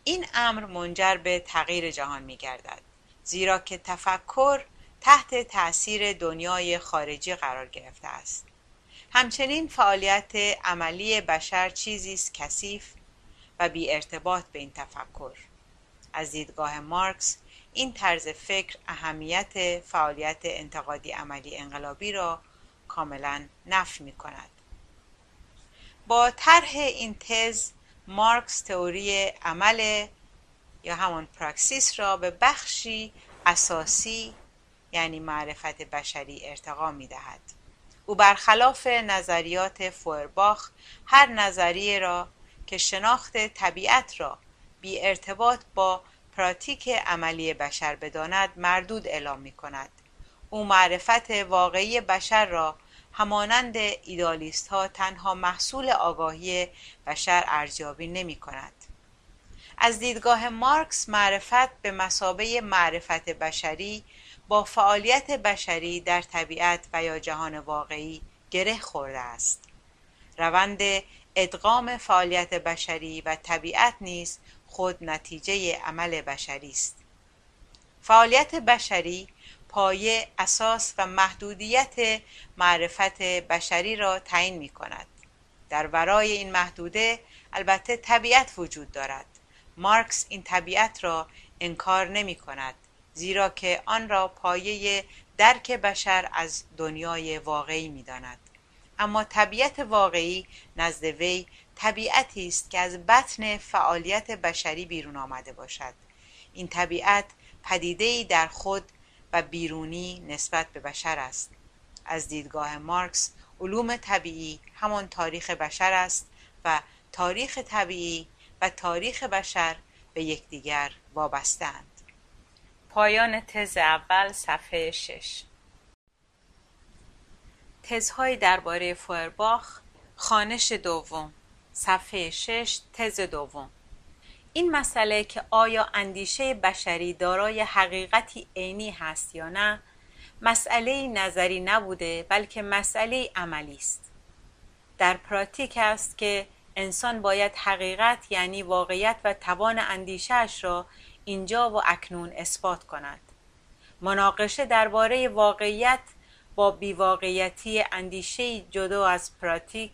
این امر منجر به تغییر جهان می گردد زیرا که تفکر تحت تأثیر دنیای خارجی قرار گرفته است. همچنین فعالیت عملی بشر چیزی است کثیف و بی ارتباط به این تفکر. از دیدگاه مارکس این طرز فکر اهمیت فعالیت انتقادی عملی انقلابی را کاملا نفی می کند با طرح این تز مارکس تئوری عمل یا همان پراکسیس را به بخشی اساسی یعنی معرفت بشری ارتقا می دهد. او برخلاف نظریات فورباخ هر نظریه را که شناخت طبیعت را بی ارتباط با پراتیک عملی بشر بداند مردود اعلام می کند. او معرفت واقعی بشر را همانند ایدالیست ها تنها محصول آگاهی بشر ارزیابی نمی کند. از دیدگاه مارکس معرفت به مسابه معرفت بشری با فعالیت بشری در طبیعت و یا جهان واقعی گره خورده است روند ادغام فعالیت بشری و طبیعت نیز خود نتیجه عمل بشری است فعالیت بشری پایه اساس و محدودیت معرفت بشری را تعیین می کند در ورای این محدوده البته طبیعت وجود دارد. مارکس این طبیعت را انکار نمی کند زیرا که آن را پایه درک بشر از دنیای واقعی می داند. اما طبیعت واقعی نزد وی طبیعتی است که از بطن فعالیت بشری بیرون آمده باشد. این طبیعت پدیده‌ای در خود و بیرونی نسبت به بشر است. از دیدگاه مارکس علوم طبیعی همان تاریخ بشر است و تاریخ طبیعی و تاریخ بشر به یکدیگر وابستند پایان تز اول صفحه 6 تزهای درباره فوئرباخ خانش دوم. صفحه 6 تز دوم. این مسئله که آیا اندیشه بشری دارای حقیقتی عینی هست یا نه مسئله نظری نبوده بلکه مسئله عملی است. در پراتیک است که انسان باید حقیقت یعنی واقعیت و توان اندیشهش را اینجا و اکنون اثبات کند. مناقشه درباره واقعیت با بیواقعیتی اندیشه جدا از پراتیک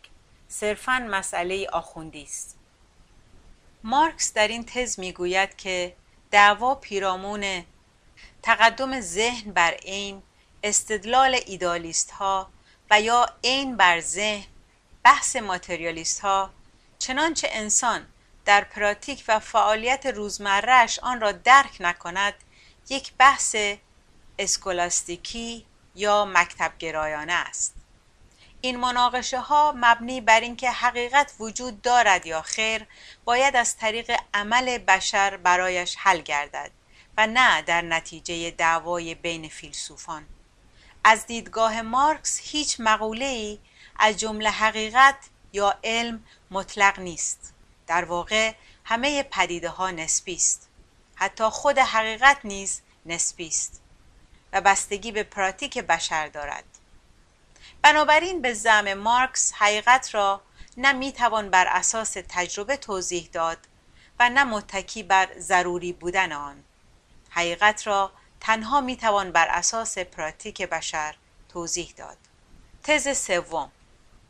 صرفا مسئله آخوندی است. مارکس در این تز می‌گوید که دعوا پیرامون تقدم ذهن بر عین استدلال ایدالیست ها و یا عین بر ذهن بحث ماتریالیست ها چنانچه انسان در پراتیک و فعالیت روزمرهش آن را درک نکند یک بحث اسکولاستیکی یا مکتب گرایانه است. این مناقشه ها مبنی بر اینکه حقیقت وجود دارد یا خیر باید از طریق عمل بشر برایش حل گردد و نه در نتیجه دعوای بین فیلسوفان. از دیدگاه مارکس هیچ مقوله ای از جمله حقیقت یا علم مطلق نیست. در واقع همه پدیده ها نسبی است. حتی خود حقیقت نیز نسبی است و بستگی به پراتیک بشر دارد. بنابراین به زعم مارکس حقیقت را نه می‌توان بر اساس تجربه توضیح داد و نه متکی بر ضروری بودن آن. حقیقت را تنها می‌توان بر اساس پراتیک بشر توضیح داد. تز سوم.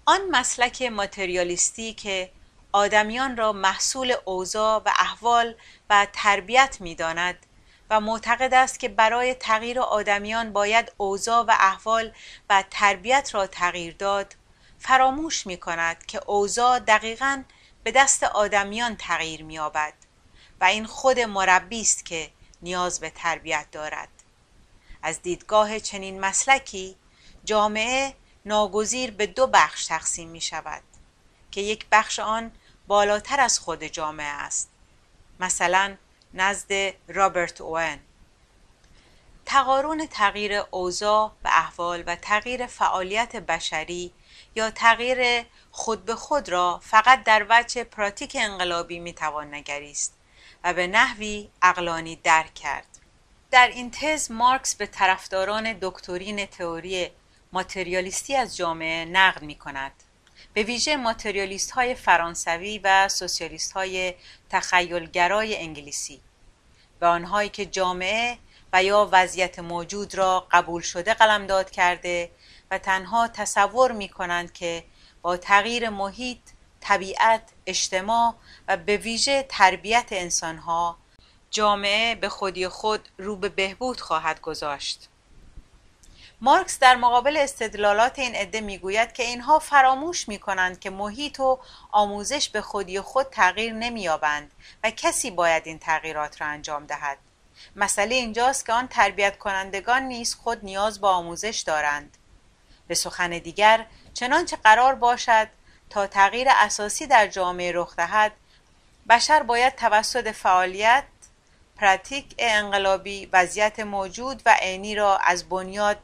آن مسلک ماتریالیستی که آدمیان را محصول اوضاع و احوال و تربیت می‌داند و معتقد است که برای تغییر آدمیان باید اوضاع و احوال و تربیت را تغییر داد. فراموش می کند که اوضاع دقیقا به دست آدمیان تغییر مییابد و این خود مربی است که نیاز به تربیت دارد. از دیدگاه چنین مسلکی جامعه ناگزیر به دو بخش تقسیم می شود که یک بخش آن بالاتر از خود جامعه است. مثلا نزد رابرت اوین. تقارن تغییر اوضاع و احوال و تغییر فعالیت بشری یا تغییر خود به خود را فقط در وجه پراتیک انقلابی می‌توان نگریست و به نحوی اقلانی درک کرد. در این تز مارکس به طرفداران دکترین تئوری ماتریالیستی از جامعه نقد می کند. به ویژه ماتریالیست های فرانسوی و سوسیالیست های تخیلگرای انگلیسی به آنهایی که جامعه و یا وضعیت موجود را قبول شده قلمداد کرده و تنها تصور می کنند که با تغییر محیط طبیعت، اجتماع و به ویژه تربیت انسانها جامعه به خودی خود رو به بهبود خواهد گذاشت. مارکس در مقابل استدلالات این عده می‌گوید که اینها فراموش می کنند که محیط و آموزش به خودی خود تغییر نمییابند و کسی باید این تغییرات را انجام دهد. مسئله اینجاست که آن تربیت کنندگان نیز خود نیاز به آموزش دارند. به سخن دیگر چنانچه قرار باشد تا تغییر اساسی در جامعه رخ دهد بشر باید توسط فعالیت پراتیک انقلابی وضعیت موجود و عینی را از بنیاد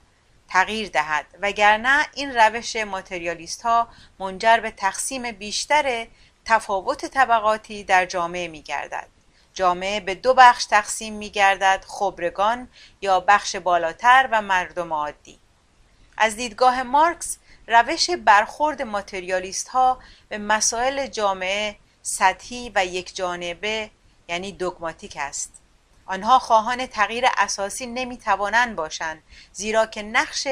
تغییر دهد وگرنه این روش ماتریالیست ها منجر به تقسیم بیشتر تفاوت طبقاتی در جامعه می گردد. جامعه به دو بخش تقسیم می گردد خبرگان یا بخش بالاتر و مردم عادی. از دیدگاه مارکس روش برخورد ماتریالیست ها به مسائل جامعه سطحی و یک جانبه یعنی دوگماتیک است. آنها خواهان تغییر اساسی نمی‌توانند باشند زیرا که نقش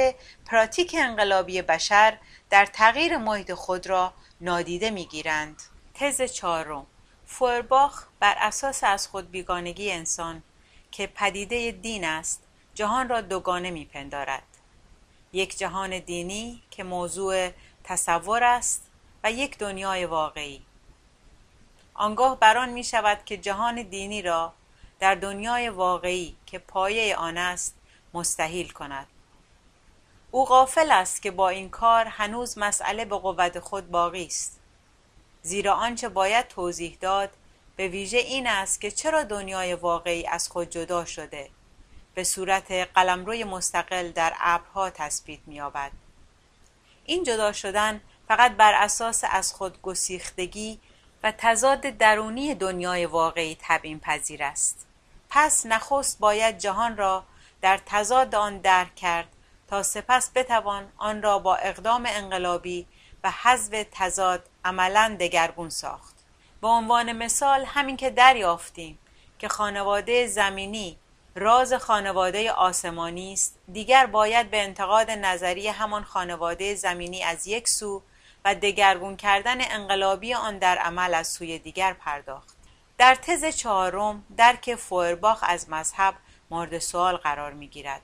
پراتیک انقلابی بشر در تغییر محیط خود را نادیده می‌گیرند. تز چهارم فورباخ بر اساس از خود بیگانگی انسان که پدیده دین است جهان را دوگانه میپندارد. یک جهان دینی که موضوع تصور است و یک دنیای واقعی. آنگاه بران می شود که جهان دینی را در دنیای واقعی که پایه آن است مستحیل کند. او غافل است که با این کار هنوز مسئله به قوت خود باقی است. زیرا آنچه باید توضیح داد به ویژه این است که چرا دنیای واقعی از خود جدا شده. به صورت قلمروی مستقل در ابرها تثبیت می‌یابد. این جدا شدن فقط بر اساس از خود گسیختگی و تضاد درونی دنیای واقعی تبیین پذیر است. پس نخست باید جهان را در تضاد آن درک کرد تا سپس بتوان آن را با اقدام انقلابی و حذف تضاد عملا دگرگون ساخت. به عنوان مثال همین که دریافتیم که خانواده زمینی راز خانواده آسمانی است دیگر باید به انتقاد نظری همان خانواده زمینی از یک سو و دگرگون کردن انقلابی آن در عمل از سوی دیگر پرداخت. در تز چهارم درک فوئرباخ از مذهب مورد سوال قرار می گیرد.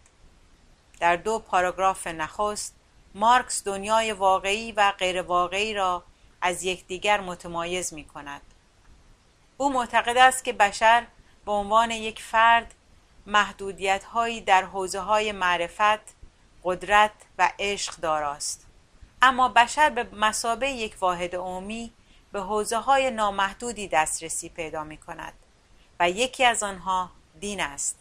در دو پاراگراف نخست مارکس دنیای واقعی و غیر واقعی را از یکدیگر متمایز می کند. او معتقد است که بشر به عنوان یک فرد محدودیت هایی در حوزه های معرفت، قدرت و عشق داراست. اما بشر به مسابه یک واحد عمومی به حوزه های نامحدودی دسترسی پیدا می کند و یکی از آنها دین است.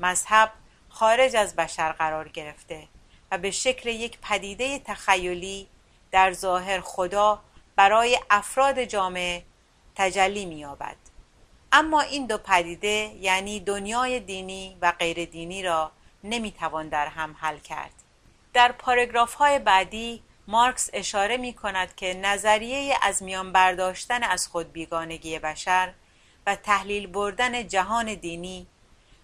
مذهب خارج از بشر قرار گرفته و به شکل یک پدیده تخیلی در ظاهر خدا برای افراد جامعه تجلی می یابد. اما این دو پدیده یعنی دنیای دینی و غیر دینی را نمی توان در هم حل کرد. در پاراگراف های بعدی مارکس اشاره می کند که نظریه از میان برداشتن از خود بیگانگی بشر و تحلیل بردن جهان دینی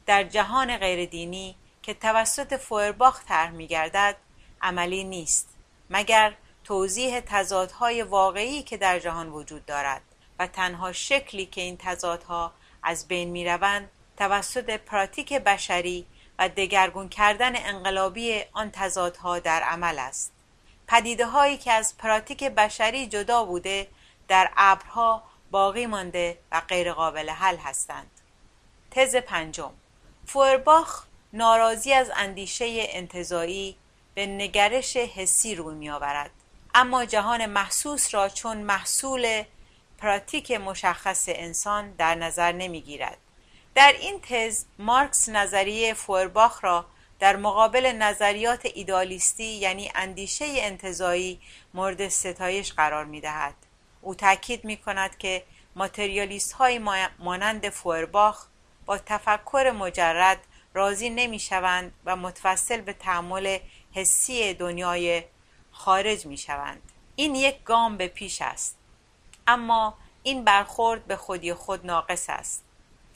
در جهان غیر دینی که توسط فوئرباخ طرح می گردد عملی نیست مگر توضیح تضادهای واقعی که در جهان وجود دارد و تنها شکلی که این تضادها از بین می روند توسط پراتیک بشری و دگرگون کردن انقلابی آن تضادها در عمل است. پدیده هایی که از پراتیک بشری جدا بوده در ابرها باقی مانده و غیر قابل حل هستند. تز پنجم. فورباخ ناراضی از اندیشه انتظایی به نگرش حسی روی می آورد اما جهان محسوس را چون محصول پراتیک مشخص انسان در نظر نمی گیرد. در این تز مارکس نظریه فورباخ را در مقابل نظریات ایدالیستی یعنی اندیشه انتظایی مورد ستایش قرار می دهد. او تاکید می کند که ماتریالیست های مانند فورباخ با تفکر مجرد راضی نمی شوند و متوسل به تحمل حسی دنیای خارج می شوند. این یک گام به پیش است. اما این برخورد به خودی خود ناقص است.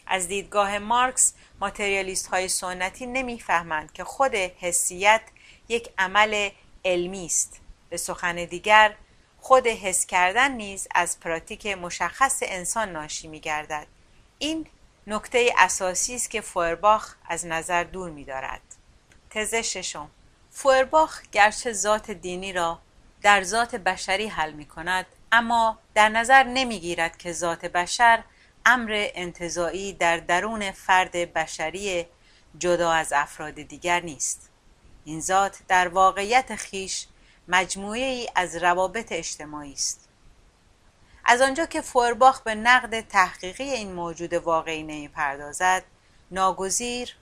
از دیدگاه مارکس ماتریالیست های سنتی نمی‌فهمند که خود حسیت یک عمل علمی است به سخن دیگر خود حس کردن نیز از پراتیک مشخص انسان ناشی می گردد. این نکته اساسی است که فوئرباخ از نظر دور می دارد. تز ششم فوئرباخ گرچه ذات دینی را در ذات بشری حل می کند اما در نظر نمی گیرد که ذات بشر امر انتظایی در درون فرد بشری جدا از افراد دیگر نیست. این ذات در واقعیت خیش مجموعه ای از روابط اجتماعی است. از آنجا که فورباخ به نقد تحقیقی این موجود واقعی نمی پردازد ناگزیر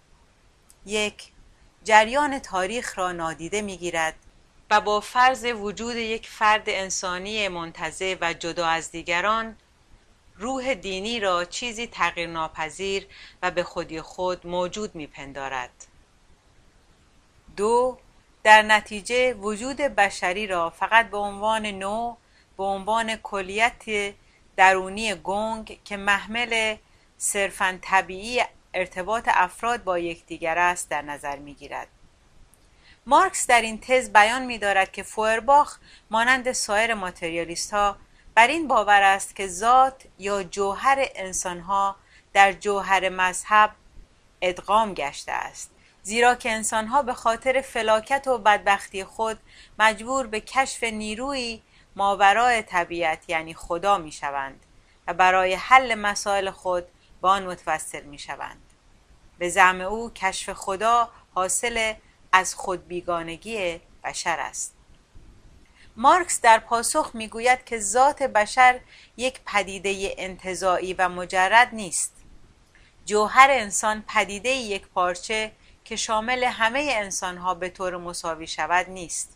یک جریان تاریخ را نادیده می گیرد و با فرض وجود یک فرد انسانی منتظه و جدا از دیگران روح دینی را چیزی تغییرناپذیر و به خودی خود موجود میپندارد. دو در نتیجه وجود بشری را فقط به عنوان نوع به عنوان کلیت درونی گنگ که محمل صرفا طبیعی ارتباط افراد با یکدیگر است در نظر می‌گیرد. مارکس در این تز بیان می دارد که فوئرباخ مانند سایر ماتریالیست ها بر این باور است که ذات یا جوهر انسانها در جوهر مذهب ادغام گشته است. زیرا که انسانها به خاطر فلاکت و بدبختی خود مجبور به کشف نیروی ماورای طبیعت یعنی خدا می شوند و برای حل مسائل خود به آن متوسل می شوند به زعم او کشف خدا حاصل از خود بیگانگی بشر است. مارکس در پاسخ می‌گوید که ذات بشر یک پدیده انتظاعی و مجرد نیست. جوهر انسان پدیده یک پارچه که شامل همه انسانها به طور مساوی شود نیست.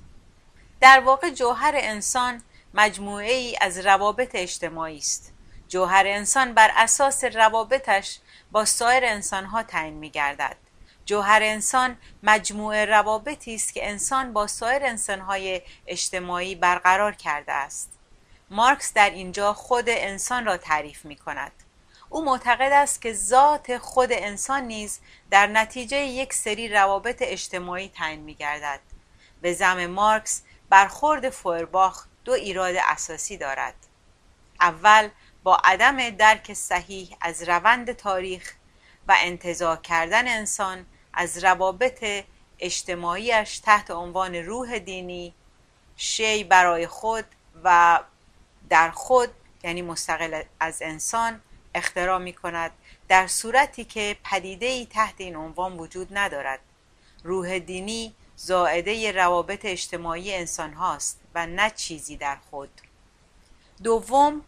در واقع جوهر انسان مجموعه ای از روابط اجتماعی است. جوهر انسان بر اساس روابطش با سایر انسانها تعیین می گردد جوهر انسان مجموعه روابطی است که انسان با سایر انسانهای اجتماعی برقرار کرده است. مارکس در اینجا خود انسان را تعریف می کند او معتقد است که ذات خود انسان نیز در نتیجه یک سری روابط اجتماعی تعیین می گردد به زم مارکس برخورد فورباخ دو ایراد اساسی دارد. اول با عدم درک صحیح از روند تاریخ و انتظار کردن انسان از روابط اجتماعیش تحت عنوان روح دینی شی برای خود و در خود یعنی مستقل از انسان اختراع می کند در صورتی که پدیده ای تحت این عنوان وجود ندارد. روح دینی زائده روابط اجتماعی انسان هاست و نه چیزی در خود. دوم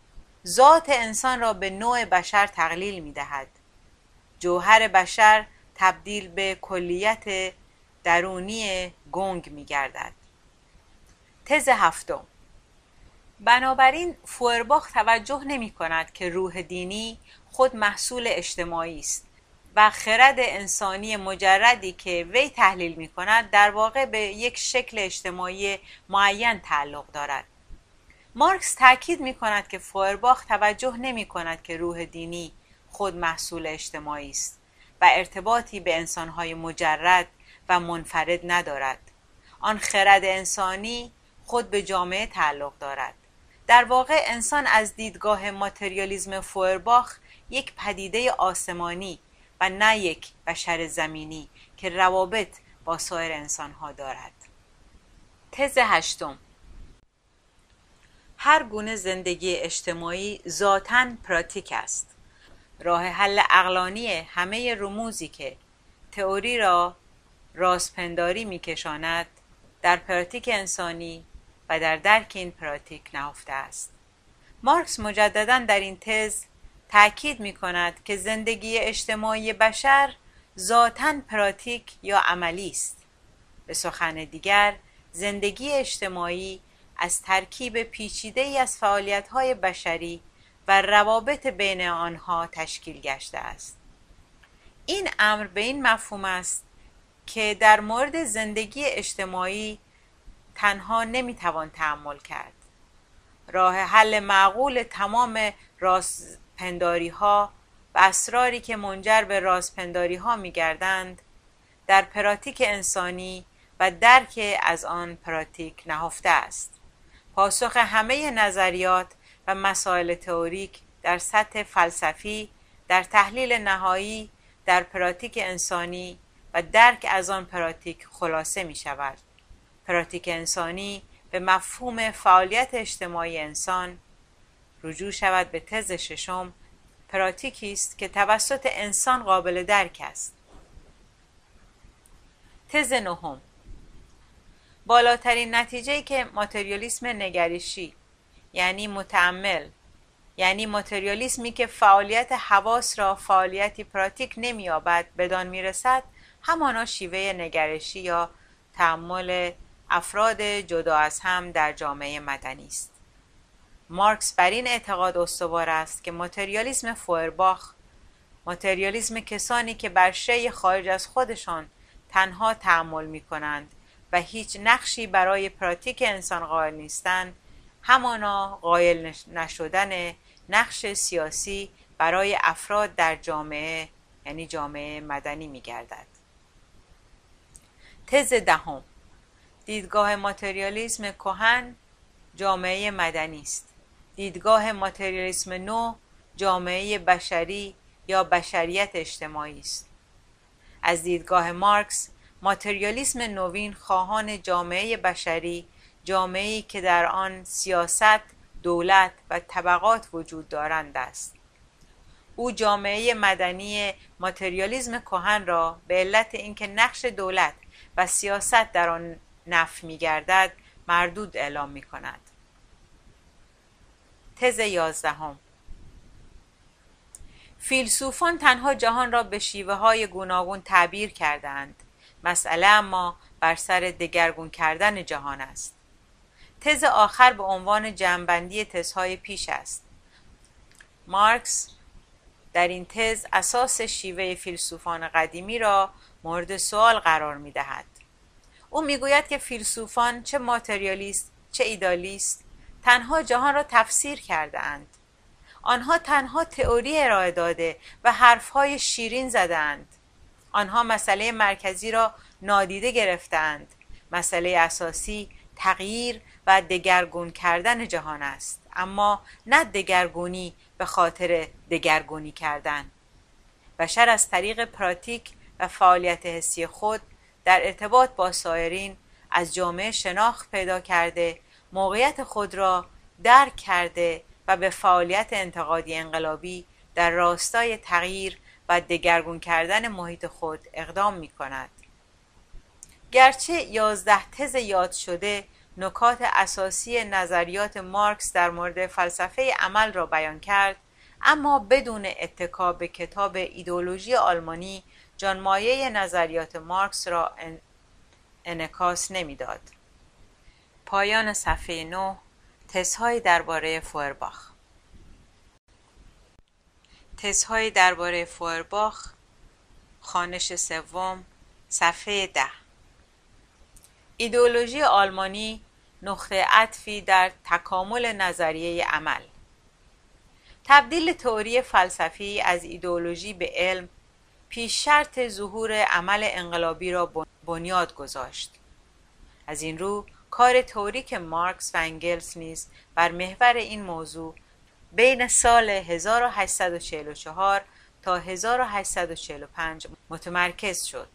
ذات انسان را به نوع بشر تقلیل می دهد جوهر بشر تبدیل به کلیت درونی گنگ می گردد تز هفتم. بنابراین فورباخ توجه نمی کند که روح دینی خود محصول اجتماعی است و خرد انسانی مجردی که وی تحلیل می کند در واقع به یک شکل اجتماعی معین تعلق دارد. مارکس تاکید می کند که فورباخ توجه نمی کند که روح دینی خود محصول اجتماعی است. و ارتباطی به انسانهای مجرد و منفرد ندارد. آن خرد انسانی خود به جامعه تعلق دارد. در واقع انسان از دیدگاه ماتریالیزم فورباخ یک پدیده آسمانی و نه یک بشر زمینی که روابط با سایر انسانها دارد. تز هشتم. هر گونه زندگی اجتماعی ذاتا پراتیک است. راه حل اقلانی همه رموزی که تئوری را رازپنداری میکشاند در پراتیک انسانی و در درک این پراتیک نهفته است. مارکس مجددا در این تز تأکید می کند که زندگی اجتماعی بشر ذاتا پراتیک یا عملی است. به سخن دیگر زندگی اجتماعی از ترکیب پیچیده ای از فعالیت های بشری و روابط بین آنها تشکیل گشته است. این امر به این مفهوم است که در مورد زندگی اجتماعی تنها نمی‌توان تحمل کرد. راه حل معقول تمام رازپنداری ها و اسراری که منجر به رازپنداری ها می گردند در پراتیک انسانی و درک از آن پراتیک نهفته است. پاسخ همه نظریات و مسائل تئوریک در سطح فلسفی در تحلیل نهایی در پراتیک انسانی و درک از آن پراتیک خلاصه می شود. پراتیک انسانی به مفهوم فعالیت اجتماعی انسان رجوع شود به تز ششم پراتیکی است که توسط انسان قابل درک است. تز نهم. بالاترین نتیجه که ماتریالیسم نگریشی یعنی متعمل یعنی ماتریالیسمی که فعالیت حواس را فعالیتی پراتیک نمییابد بدان می‌رسد همانا شیوه نگرشی یا تعمل افراد جدا از هم در جامعه مدنی است. مارکس بر این اعتقاد استوار است که ماتریالیسم فوئرباخ ماتریالیسم کسانی که بر شی خارج از خودشان تنها تعمل می کنند و هیچ نقشی برای پراتیک انسان قائل نیستند همانا قائل نشدن نقش سیاسی برای افراد در جامعه یعنی جامعه مدنی می گردد تز دهم. دیدگاه ماتریالیسم کهن جامعه مدنی است. دیدگاه ماتریالیسم نو جامعه بشری یا بشریت اجتماعی است. از دیدگاه مارکس ماتریالیسم نوین خواهان جامعه بشری جامعه‌ای که در آن سیاست دولت و طبقات وجود دارند است. او جامعه مدنی ماتریالیزم کهن را به علت اینکه نقش دولت و سیاست در آن نف میگردد مردود اعلام می کند تز یازدهم. فیلسوفان تنها جهان را به شیوه های گوناگون تعبیر کردند مسئله اما بر سر دگرگون کردن جهان است. تز آخر به عنوان جمعبندی تزهای پیش است مارکس در این تز اساس شیوه فیلسوفان قدیمی را مورد سوال قرار می دهد. او می‌گوید که فیلسوفان چه ماتریالیست چه ایدالیست تنها جهان را تفسیر کرده اند. آنها تنها تئوری ارائه داده و حرفهای شیرین زدند. آنها مسئله مرکزی را نادیده گرفتند. مسئله اساسی تغییر و دگرگون کردن جهان است اما نه دگرگونی به خاطر دگرگونی کردن بشر از طریق پراتیک و فعالیت حسی خود در ارتباط با سایرین از جامعه شناخت پیدا کرده موقعیت خود را درک کرده و به فعالیت انتقادی انقلابی در راستای تغییر و دگرگون کردن محیط خود اقدام می کند. گرچه یازده تز یاد شده نکات اساسی نظریات مارکس در مورد فلسفه عمل را بیان کرد اما بدون اتکا به کتاب ایدولوژی آلمانی جانمایه نظریات مارکس را انکاس نمی‌داد. پایان صفحه 9 تزهایی درباره فورباخ تزهایی درباره فورباخ خانش سوم صفحه ده ایدئولوژی آلمانی نقطه عطفی در تکامل نظریه عمل. تبدیل تئوری فلسفی از ایدئولوژی به علم پیش شرط ظهور عمل انقلابی را بنیاد گذاشت. از این رو کار تئوریک مارکس و انگلس نیز بر محور این موضوع بین سال 1844 تا 1845 متمرکز شد.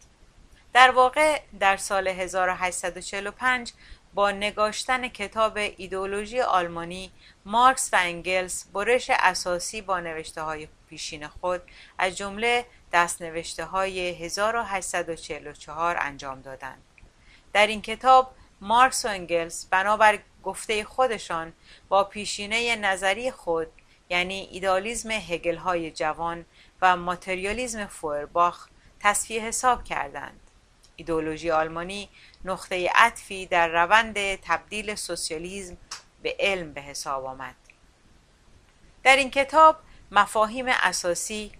در واقع در سال 1845 با نگاشتن کتاب ایدئولوژی آلمانی مارکس و انگلس برش اساسی با نوشته های پیشین خود از جمله دست نوشته های 1844 انجام دادند. در این کتاب مارکس و انگلس بنابر گفته خودشان با پیشینه نظری خود یعنی ایدالیزم هگل های جوان و ماتریالیزم فورباخ تصفیه حساب کردند. ایدولوژی آلمانی نقطه عطفی در روند تبدیل سوسیالیزم به علم به حساب آمد. در این کتاب مفاهیم اساسی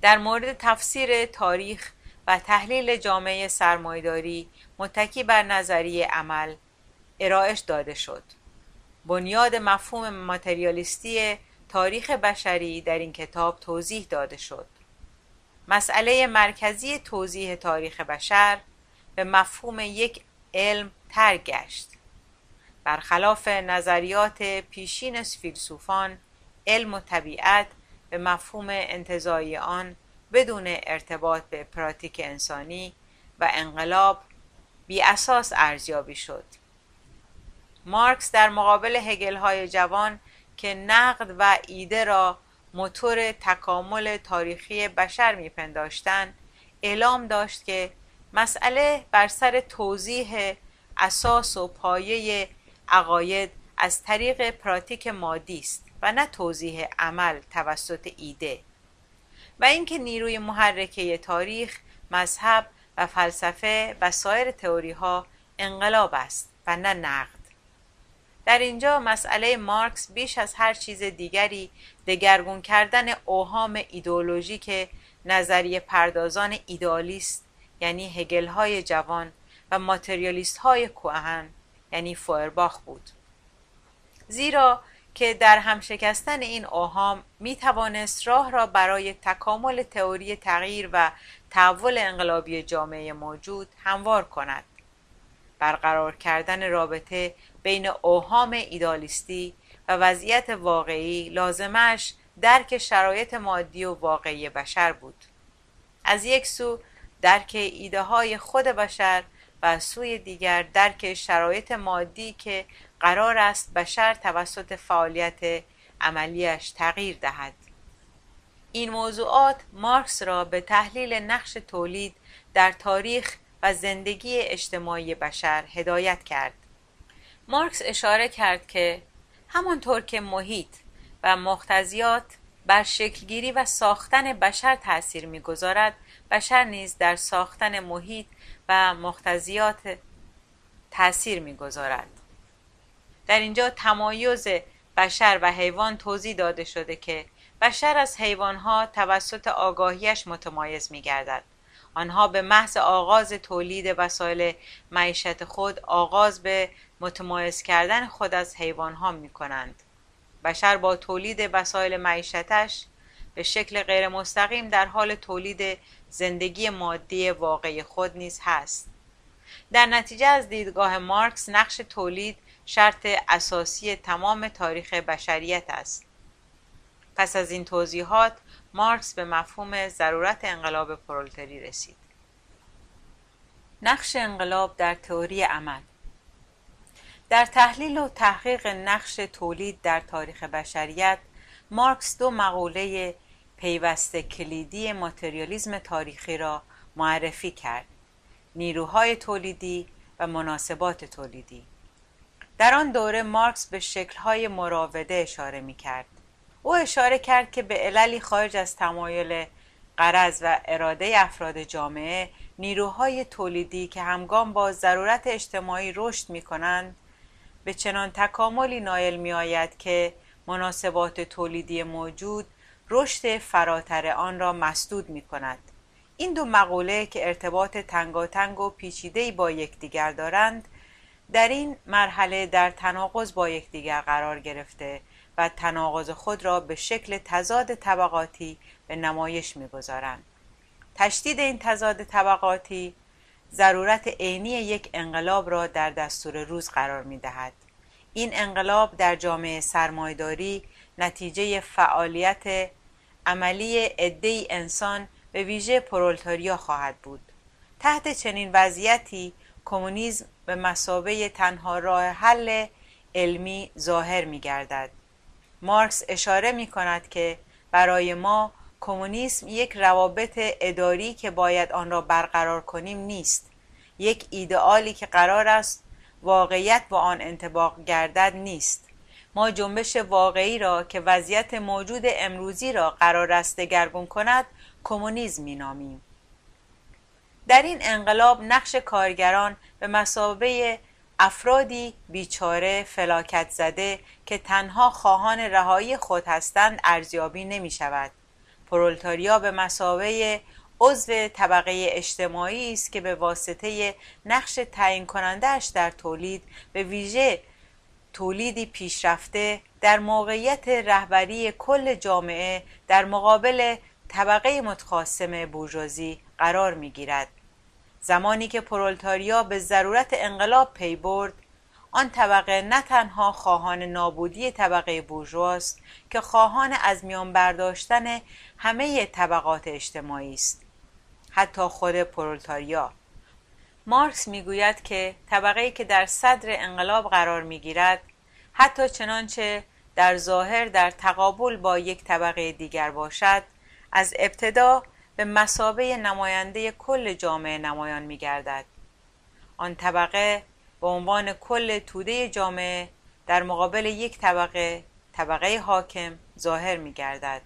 در مورد تفسیر تاریخ و تحلیل جامعه سرمایداری متکی بر نظریه عمل ارائش داده شد. بنیاد مفهوم ماتریالیستی تاریخ بشری در این کتاب توضیح داده شد. مسئله مرکزی توضیح تاریخ بشر به مفهوم یک علم ترگشت. برخلاف نظریات پیشین فیلسوفان علم و طبیعت به مفهوم انتظایی آن بدون ارتباط به پراتیک انسانی و انقلاب بی اساس ارزیابی شد. مارکس در مقابل هگل های جوان که نقد و ایده را موتور تکامل تاریخی بشر میپنداشتند اعلام داشت که مسئله بر سر توضیح اساس و پایه عقاید از طریق پراتیک مادی است و نه توضیح عمل توسط ایده. و اینکه نیروی محرکه تاریخ مذهب و فلسفه و سایر تئوری ها انقلاب است و نه نقد. در اینجا مسئله مارکس بیش از هر چیز دیگری دگرگون کردن اوهام ایدئولوژیک نظریه پردازان ایدئالیست یعنی هگل های جوان و ماتریالیست های کوهن یعنی فوئرباخ بود. زیرا که در هم شکستن این اوهام می توانست راه را برای تکامل تئوری تغییر و تحول انقلابی جامعه موجود هموار کند. برقرار کردن رابطه بین اوهام ایدالیستی و وضعیت واقعی لازمش درک شرایط مادی و واقعی بشر بود. از یک سو درک ایده های خود بشر و از سوی دیگر درک شرایط مادی که قرار است بشر توسط فعالیت عملیش تغییر دهد. این موضوعات مارکس را به تحلیل نقش تولید در تاریخ و زندگی اجتماعی بشر هدایت کرد. مارکس اشاره کرد که همانطور که محیط و مختزیات بر شکلگیری و ساختن بشر تأثیر می‌گذارد بشر نیز در ساختن محیط و مختزیات تأثیر می‌گذارد در اینجا تمایز بشر و حیوان توضیح داده شده که بشر از حیوانها توسط آگاهیش متمایز می گردد. آنها به محض آغاز تولید وسایل معیشت خود آغاز به متمایز کردن خود از حیوانها می کنند. بشر با تولید وسایل معیشتش به شکل غیر مستقیم در حال تولید زندگی مادی واقعی خود نیز هست. در نتیجه از دیدگاه مارکس نقش تولید شرط اساسی تمام تاریخ بشریت است. پس از این توضیحات مارکس به مفهوم ضرورت انقلاب پرولتری رسید. نقش انقلاب در تئوری عمل در تحلیل و تحقیق نقش تولید در تاریخ بشریت مارکس دو مقوله پیوسته کلیدی ماتریالیزم تاریخی را معرفی کرد نیروهای تولیدی و مناسبات تولیدی. در آن دوره مارکس به شکلهای مراوده اشاره می کرد او اشاره کرد که به عللی خارج از تمایل قرض و اراده افراد جامعه نیروهای تولیدی که همگام با ضرورت اجتماعی رشد می کنند به چنان تکاملی نایل می آید که مناسبات تولیدی موجود رشد فراتر آن را مسدود می کند. این دو مقوله که ارتباط تنگاتنگ و پیچیده‌ای با یکدیگر دارند در این مرحله در تناقض با یکدیگر قرار گرفته و تناقض خود را به شکل تضاد طبقاتی به نمایش می‌گذارند تشدید این تضاد طبقاتی ضرورت عینی یک انقلاب را در دستور روز قرار می دهد. این انقلاب در جامعه سرمایداری نتیجه فعالیت عملی عده انسان به ویژه پرولتاریا خواهد بود. تحت چنین وضعیتی کمونیسم به مسابه تنها راه حل علمی ظاهر می گردد. مارکس اشاره می کند که برای ما کمونیسم یک روابط اداری که باید آن را برقرار کنیم نیست. یک ایدئالی که قرار است واقعیت با آن انتباق گردد نیست. ما جنبش واقعی را که وضعیت موجود امروزی را قرار است دگرگون کند کمونیسم مینامیم. در این انقلاب نقش کارگران به مسابه افرادی بیچاره فلاکت زده که تنها خواهان رهایی خود هستند ارزیابی نمی شود پرولتاریا به مسابه عضو طبقه اجتماعی است که به واسطه نقش تعیین کنندهش در تولید به ویژه تولیدی پیشرفته در موقعیت رهبری کل جامعه در مقابل طبقه متخاصم بورژوازی قرار می گیرد. زمانی که پرولتاریا به ضرورت انقلاب پی برد آن طبقه نه تنها خواهان نابودی طبقه بورژواست که خواهان از میان برداشتن همه طبقات اجتماعی است حتی خود پرولتاریا مارکس می‌گوید که طبقه که در صدر انقلاب قرار می‌گیرد حتی چنانچه در ظاهر در تقابل با یک طبقه دیگر باشد از ابتدا به مسابه نماینده کل جامعه نمایان می گردد. آن طبقه به عنوان کل توده جامعه در مقابل یک طبقه طبقه حاکم ظاهر می گردد.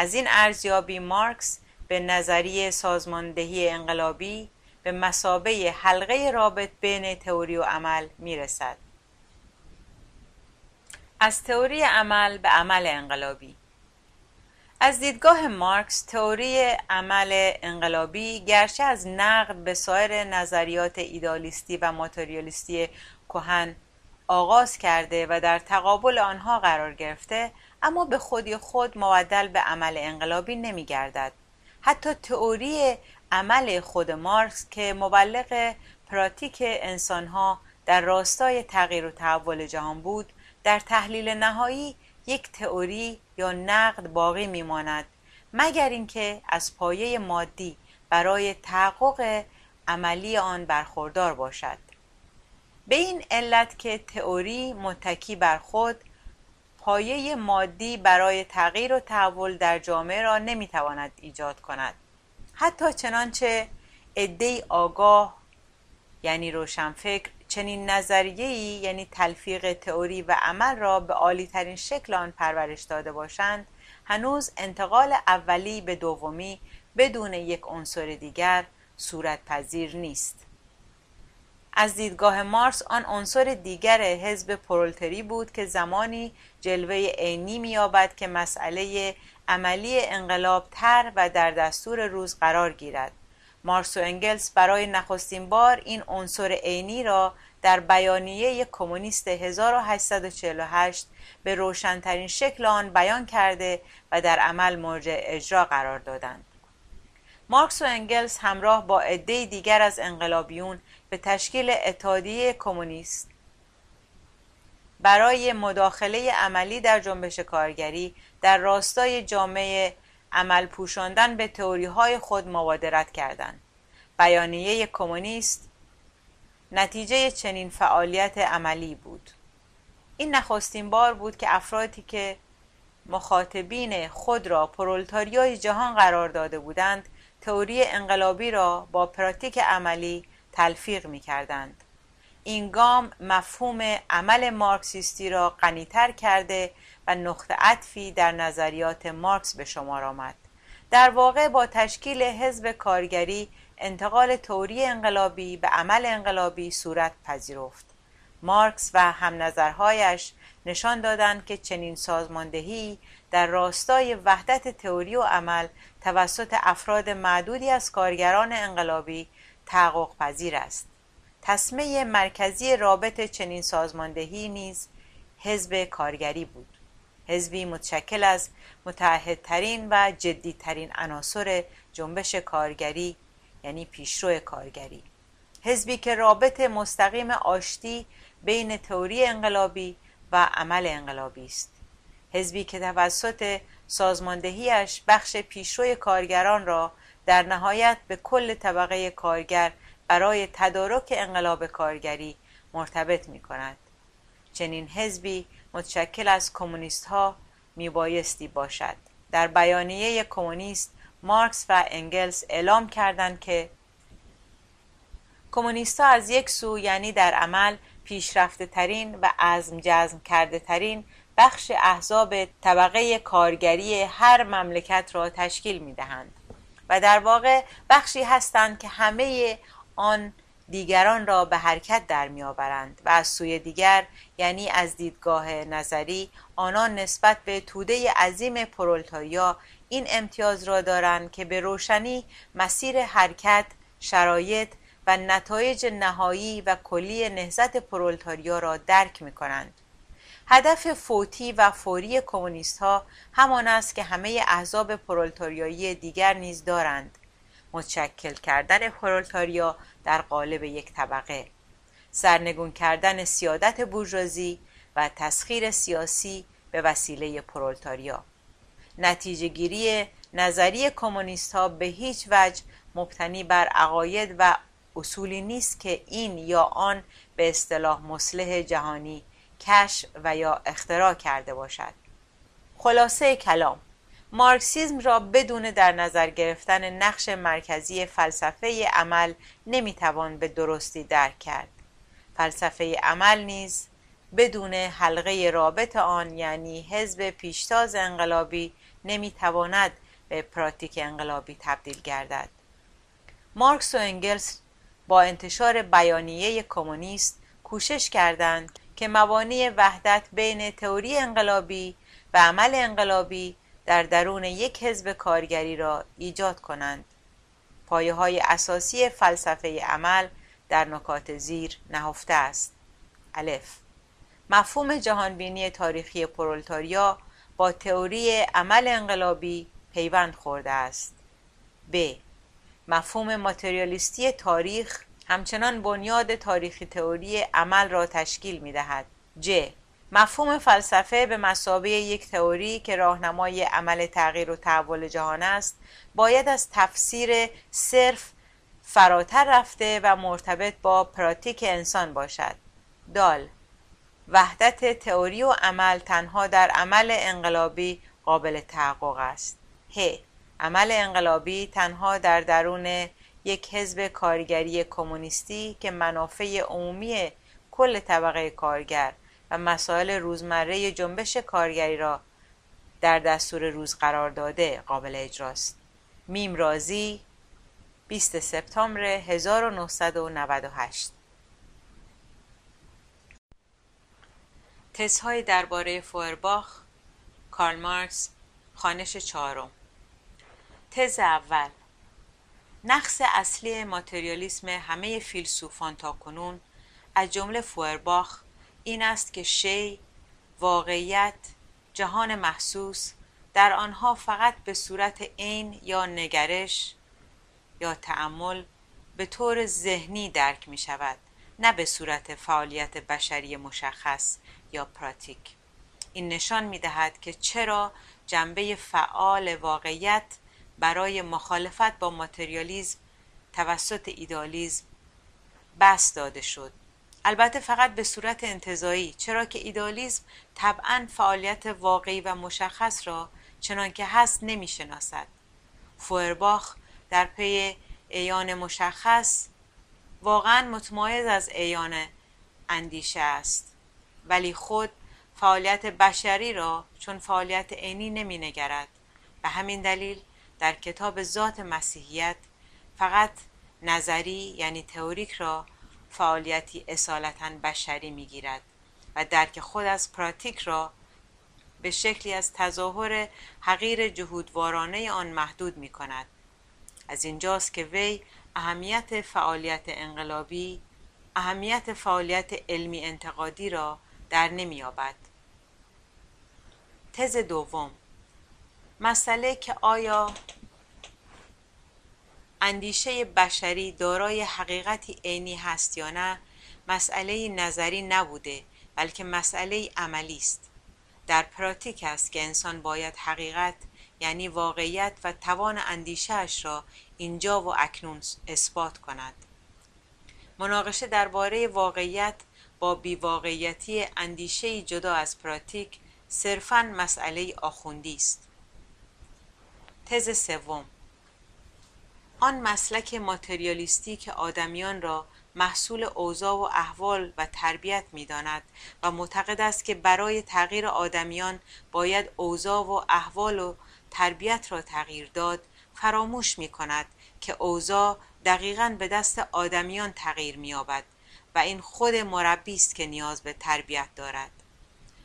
از این ارزیابی مارکس به نظریه سازماندهی انقلابی به مسابه حلقه رابط بین تئوری و عمل می رسد. از تئوری عمل به عمل انقلابی از دیدگاه مارکس تئوری عمل انقلابی گرچه از نقد به سایر نظریات ایدالیستی و ماتریالیستی کهن آغاز کرده و در تقابل آنها قرار گرفته اما به خودی خود معدل به عمل انقلابی نمی گردد. حتی تئوری عمل خود مارکس که مبلغ پراتیک انسانها در راستای تغییر و تحول جهان بود در تحلیل نهایی یک تئوری یا نقد باقی میماند مگر اینکه از پایه مادی برای تحقق عملی آن برخوردار باشد به این علت که تئوری متکی بر خود پایه مادی برای تغییر و تحول در جامعه را نمی‌تواند ایجاد کند. حتی چنانچه عدهای آگاه یعنی روشنفکر چنین نظریه‌ای یعنی تلفیق تئوری و عمل را به عالی ترین شکل آن پرورش داده باشند هنوز انتقال اولی به دومی بدون یک عنصر دیگر صورت پذیر نیست. از دیدگاه مارس آن عنصر دیگر حزب پرولتری بود که زمانی جلوه عینی می‌یابد که مسئله عملی انقلاب تر و در دستور روز قرار گیرد مارس و انگلس برای نخستین بار این عنصر عینی را در بیانیه کمونیست 1848 به روشنترین شکل آن بیان کرده و در عمل مورد اجرا قرار دادند. مارکس و انگلس همراه با عده دیگر از انقلابیون به تشکیل اتحادیه کمونیست برای مداخله عملی در جنبش کارگری در راستای جامعه عمل پوشاندن به تئوری های خود مبادرت کردند. بیانیه کمونیست نتیجه چنین فعالیت عملی بود این نخستین بار بود که افرادی که مخاطبین خود را پرولتاریای جهان قرار داده بودند تئوری انقلابی را با پراتیک عملی تلفیق می کردند. این گام مفهوم عمل مارکسیستی را غنیتر کرده و نقطه عطفی در نظریات مارکس به شمار آمد در واقع با تشکیل حزب کارگری انتقال توری انقلابی به عمل انقلابی صورت پذیرفت مارکس و هم نظرهایش نشان دادند که چنین سازماندهی در راستای وحدت تئوری و عمل توسط افراد معدودی از کارگران انقلابی تحقق پذیر است. تصمه مرکزی رابط چنین سازماندهی نیز حزب کارگری بود. حزبی متشکل از متحدترین و جدیترین عناصر جنبش کارگری یعنی پیشرو کارگری. حزبی که رابط مستقیم آشتی بین تئوری انقلابی و عمل انقلابی است. حزبی که توسط سازماندهیش بخش پیشروی کارگران را در نهایت به کل طبقه کارگر برای تدارک انقلاب کارگری مرتبط می کند. چنین حزبی متشکل از کمونیست ها می بایستی باشد. در بیانیه کمونیست مارکس و انگلس اعلام کردند که کمونیستا از یک سو یعنی در عمل پیشرفته ترین و عزم جزم کرده ترین بخش احزاب طبقه کارگری هر مملکت را تشکیل می دهند و در واقع بخشی هستند که همه آن دیگران را به حرکت در می آورند و از سوی دیگر یعنی از دیدگاه نظری آنان نسبت به توده عظیم پرولتاریا این امتیاز را دارند که به روشنی مسیر حرکت شرایط و نتایج نهایی و کلی نهضت پرولتاریا را درک می کنند. هدف فوتی و فوری کمونیست ها همان است که همه احزاب پرولتاریایی دیگر نیز دارند. متشکل کردن پرولتاریا در قالب یک طبقه. سرنگون کردن سیادت بورژوازی و تسخیر سیاسی به وسیله پرولتاریا. نتیجه گیری نظری کمونیست ها به هیچ وجه مبتنی بر عقاید و اصولی نیست که این یا آن به اصطلاح مسلح جهانی کشف و یا اختراع کرده باشد. خلاصه کلام. مارکسیزم را بدون در نظر گرفتن نقش مرکزی فلسفه عمل نمی‌توان به درستی درک کرد. فلسفه عمل نیز بدون حلقه رابط آن یعنی حزب پیشتاز انقلابی نمی‌تواند به پراتیک انقلابی تبدیل گردد. مارکس و انگلس با انتشار بیانیه کمونیست کوشش کردند که مبانی وحدت بین تئوری انقلابی و عمل انقلابی در درون یک حزب کارگری را ایجاد کنند. پایه های اساسی فلسفه عمل در نکات زیر نهفته است. الف. مفهوم جهانبینی تاریخی پرولتاریا با تئوری عمل انقلابی پیوند خورده است. ب. مفهوم ماتریالیستی تاریخ همچنان بنیاد تاریخی تئوری عمل را تشکیل می دهد. ج. مفهوم فلسفه به مسابه یک تئوری که راهنمای عمل تغییر و تحول جهان است باید از تفسیر صرف فراتر رفته و مرتبط با پراتیک انسان باشد دال وحدت تئوری و عمل تنها در عمل انقلابی قابل تحقق است ه عمل انقلابی تنها در درون یک حزب کارگری کمونیستی که منافع عمومی کل طبقه کارگر و مسائل روزمره جنبش کارگری را در دستور روز قرار داده قابل اجراست میم رازی 20 سپتامبر 1998 تزهای درباره فورباخ کارل مارکس خانش چهارم. تز اول. نقص اصلی ماتریالیسم همه فیلسوفان تا کنون از جمله فورباخ این است که شی واقعیت جهان محسوس در آنها فقط به صورت عین یا نگرش یا تعمل به طور ذهنی درک می شود نه به صورت فعالیت بشری مشخص یا پراتیک. این نشان می دهد که چرا جنبه فعال واقعیت برای مخالفت با ماتریالیزم توسط ایدالیزم بس داده شد. البته فقط به صورت انتظایی چرا که ایدالیزم طبعا فعالیت واقعی و مشخص را چنان که هست نمی شناسد فوئرباخ در پی ایان مشخص واقعا متمایز از ایان اندیشه است. ولی خود فعالیت بشری را چون فعالیت عینی نمی نگرد به همین دلیل در کتاب ذات مسیحیت فقط نظری یعنی تئوریک را فعالیتی اصالتا بشری می‌گیرد و درک خود از پراتیک را به شکلی از تظاهر حقیر جهودوارانه آن محدود می کند. از اینجاست که وی اهمیت فعالیت انقلابی اهمیت فعالیت علمی انتقادی را در نمییابد تز دوم مسئله که آیا اندیشه بشری دارای حقیقتی عینی هست یا نه مسئله نظری نبوده بلکه مسئله عملی است. در پراتیک است که انسان باید حقیقت یعنی واقعیت و توان اندیشهاش را اینجا و اکنون اثبات کند. مناقشه درباره واقعیت با بیواقعیتی اندیشه جدا از پراتیک صرفا مسئله آخوندی است. تز سوم. آن مسلک ماتریالیستی که آدمیان را محصول اوضاع و احوال و تربیت می داند و معتقد است که برای تغییر آدمیان باید اوضاع و احوال و تربیت را تغییر داد فراموش می کند که اوضاع دقیقا به دست آدمیان تغییر می یابد و این خود مربی است که نیاز به تربیت دارد.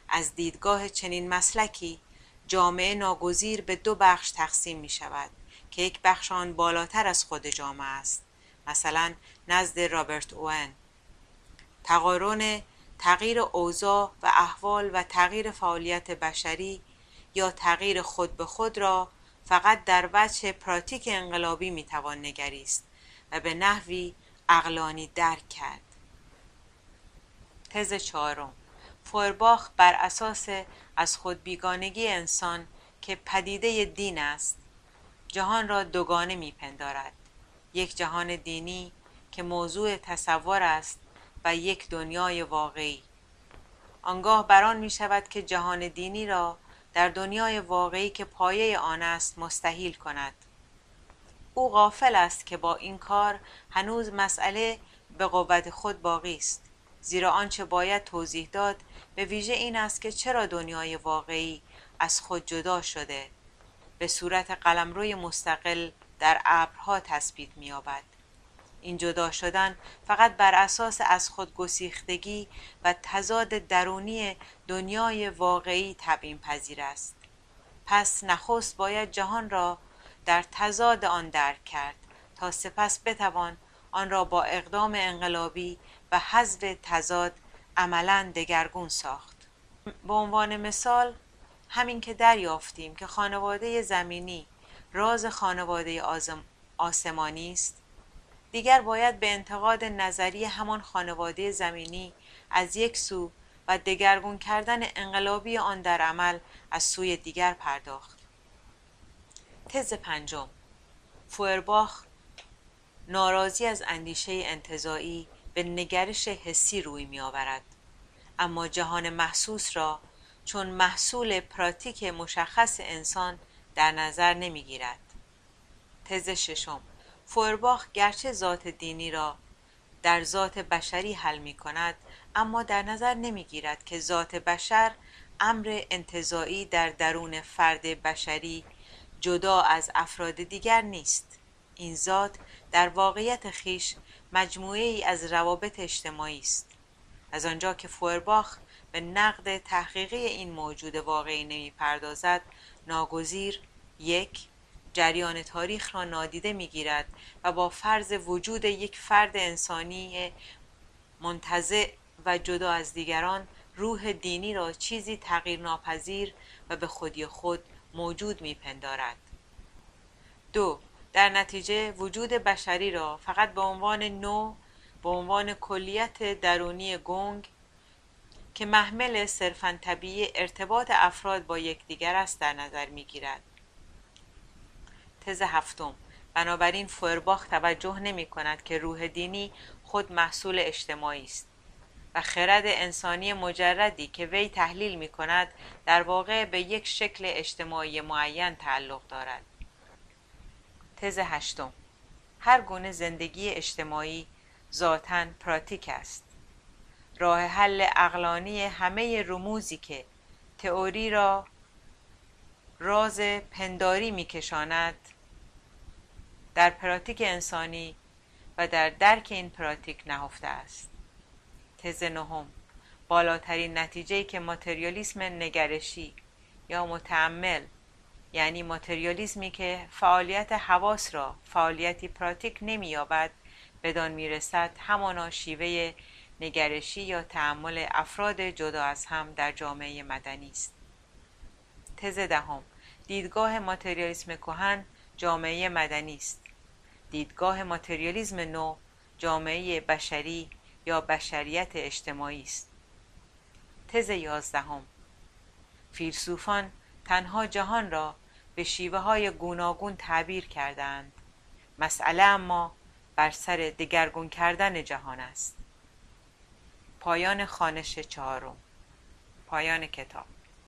از دیدگاه چنین مسلکی جامعه ناگزیر به دو بخش تقسیم می شود که یک بخش آن بالاتر از خود جامعه است. مثلا نزد رابرت اوون تقارن تغییر اوضاع و احوال و تغییر فعالیت بشری یا تغییر خود به خود را فقط در وجه پراتیک انقلابی می‌توان نگریست و به نحوی اقلانی درک کرد. تز چهارم. فورباخ بر اساس از خود بیگانگی انسان که پدیده دین است جهان را دوگانه میپندارد. یک جهان دینی که موضوع تصور است و یک دنیای واقعی. آنگاه بران می شود که جهان دینی را در دنیای واقعی که پایه آن است مستحیل کند. او غافل است که با این کار هنوز مسئله به قوت خود باقی است زیرا آنچه باید توضیح داد به ویژه این است که چرا دنیای واقعی از خود جدا شده؟ به صورت قلمروی مستقل در ابرها تثبیت می‌یابد. این جدا شدن فقط بر اساس از خود گسیختگی و تضاد درونی دنیای واقعی تبیین پذیر است. پس نخست باید جهان را در تضاد آن درک کرد تا سپس بتوان آن را با اقدام انقلابی و حذف تضاد عملا دگرگون ساخت. به عنوان مثال همین که دریافتیم که خانواده زمینی راز خانواده آسمانی است دیگر باید به انتقاد نظری همان خانواده زمینی از یک سو و دگرگون کردن انقلابی آن در عمل از سوی دیگر پرداخت. تز پنجم. فوئرباخ ناراضی از اندیشه انتظایی به نگرش حسی روی می آورد اما جهان محسوس را چون محصول پراتیک مشخص انسان در نظر نمی گیرد تز ششم فورباخ گرچه ذات دینی را در ذات بشری حل می کند اما در نظر نمی گیرد که ذات بشر امر انتظایی در درون فرد بشری جدا از افراد دیگر نیست. این ذات در واقعیت خیش مجموعه ای از روابط اجتماعی است. از آنجا که فورباخ به نقد تحقیقی این موجود واقعی نمی پردازد ناگزیر یک جریان تاریخ را نادیده می‌گیرد و با فرض وجود یک فرد انسانی منتزع و جدا از دیگران روح دینی را چیزی تغییر ناپذیر و به خودی خود موجود میپندارد. دو در نتیجه وجود بشری را فقط به عنوان نوع به عنوان کلیت درونی گنگ که محمل صرفا طبیعی ارتباط افراد با یکدیگر است در نظر می‌گیرد. تز هفتم. بنابراین فورباخ توجه نمی کند که روح دینی خود محصول اجتماعی است و خرد انسانی مجردی که وی تحلیل می کند در واقع به یک شکل اجتماعی معین تعلق دارد. تز هشتم. هر گونه زندگی اجتماعی ذاتا پراتیک است. راه حل اقلانی همه رموزی که تئوری را راز پنداری میکشاند در پراتیک انسانی و در درک این پراتیک نهفته است. تز نهم. بالاترین نتیجه که ماتریالیسم نگرشی یا متعمل یعنی ماتریالیسمی که فعالیت حواس را فعالیتی پراتیک نمییابد بدان می‌رسد همانا شیوه نگرشی یا تعمل افراد جدا از هم در جامعه مدنی است. تز دهم دیدگاه ماتریالیسم کهن جامعه مدنی است. دیدگاه ماتریالیسم نو جامعه بشری یا بشریت اجتماعی است. تز یازدهم فیلسوفان تنها جهان را به شیوه های گوناگون تعبیر کردند مسئله اما بر سر دگرگون کردن جهان است. پایان خانش چهارم. پایان کتاب.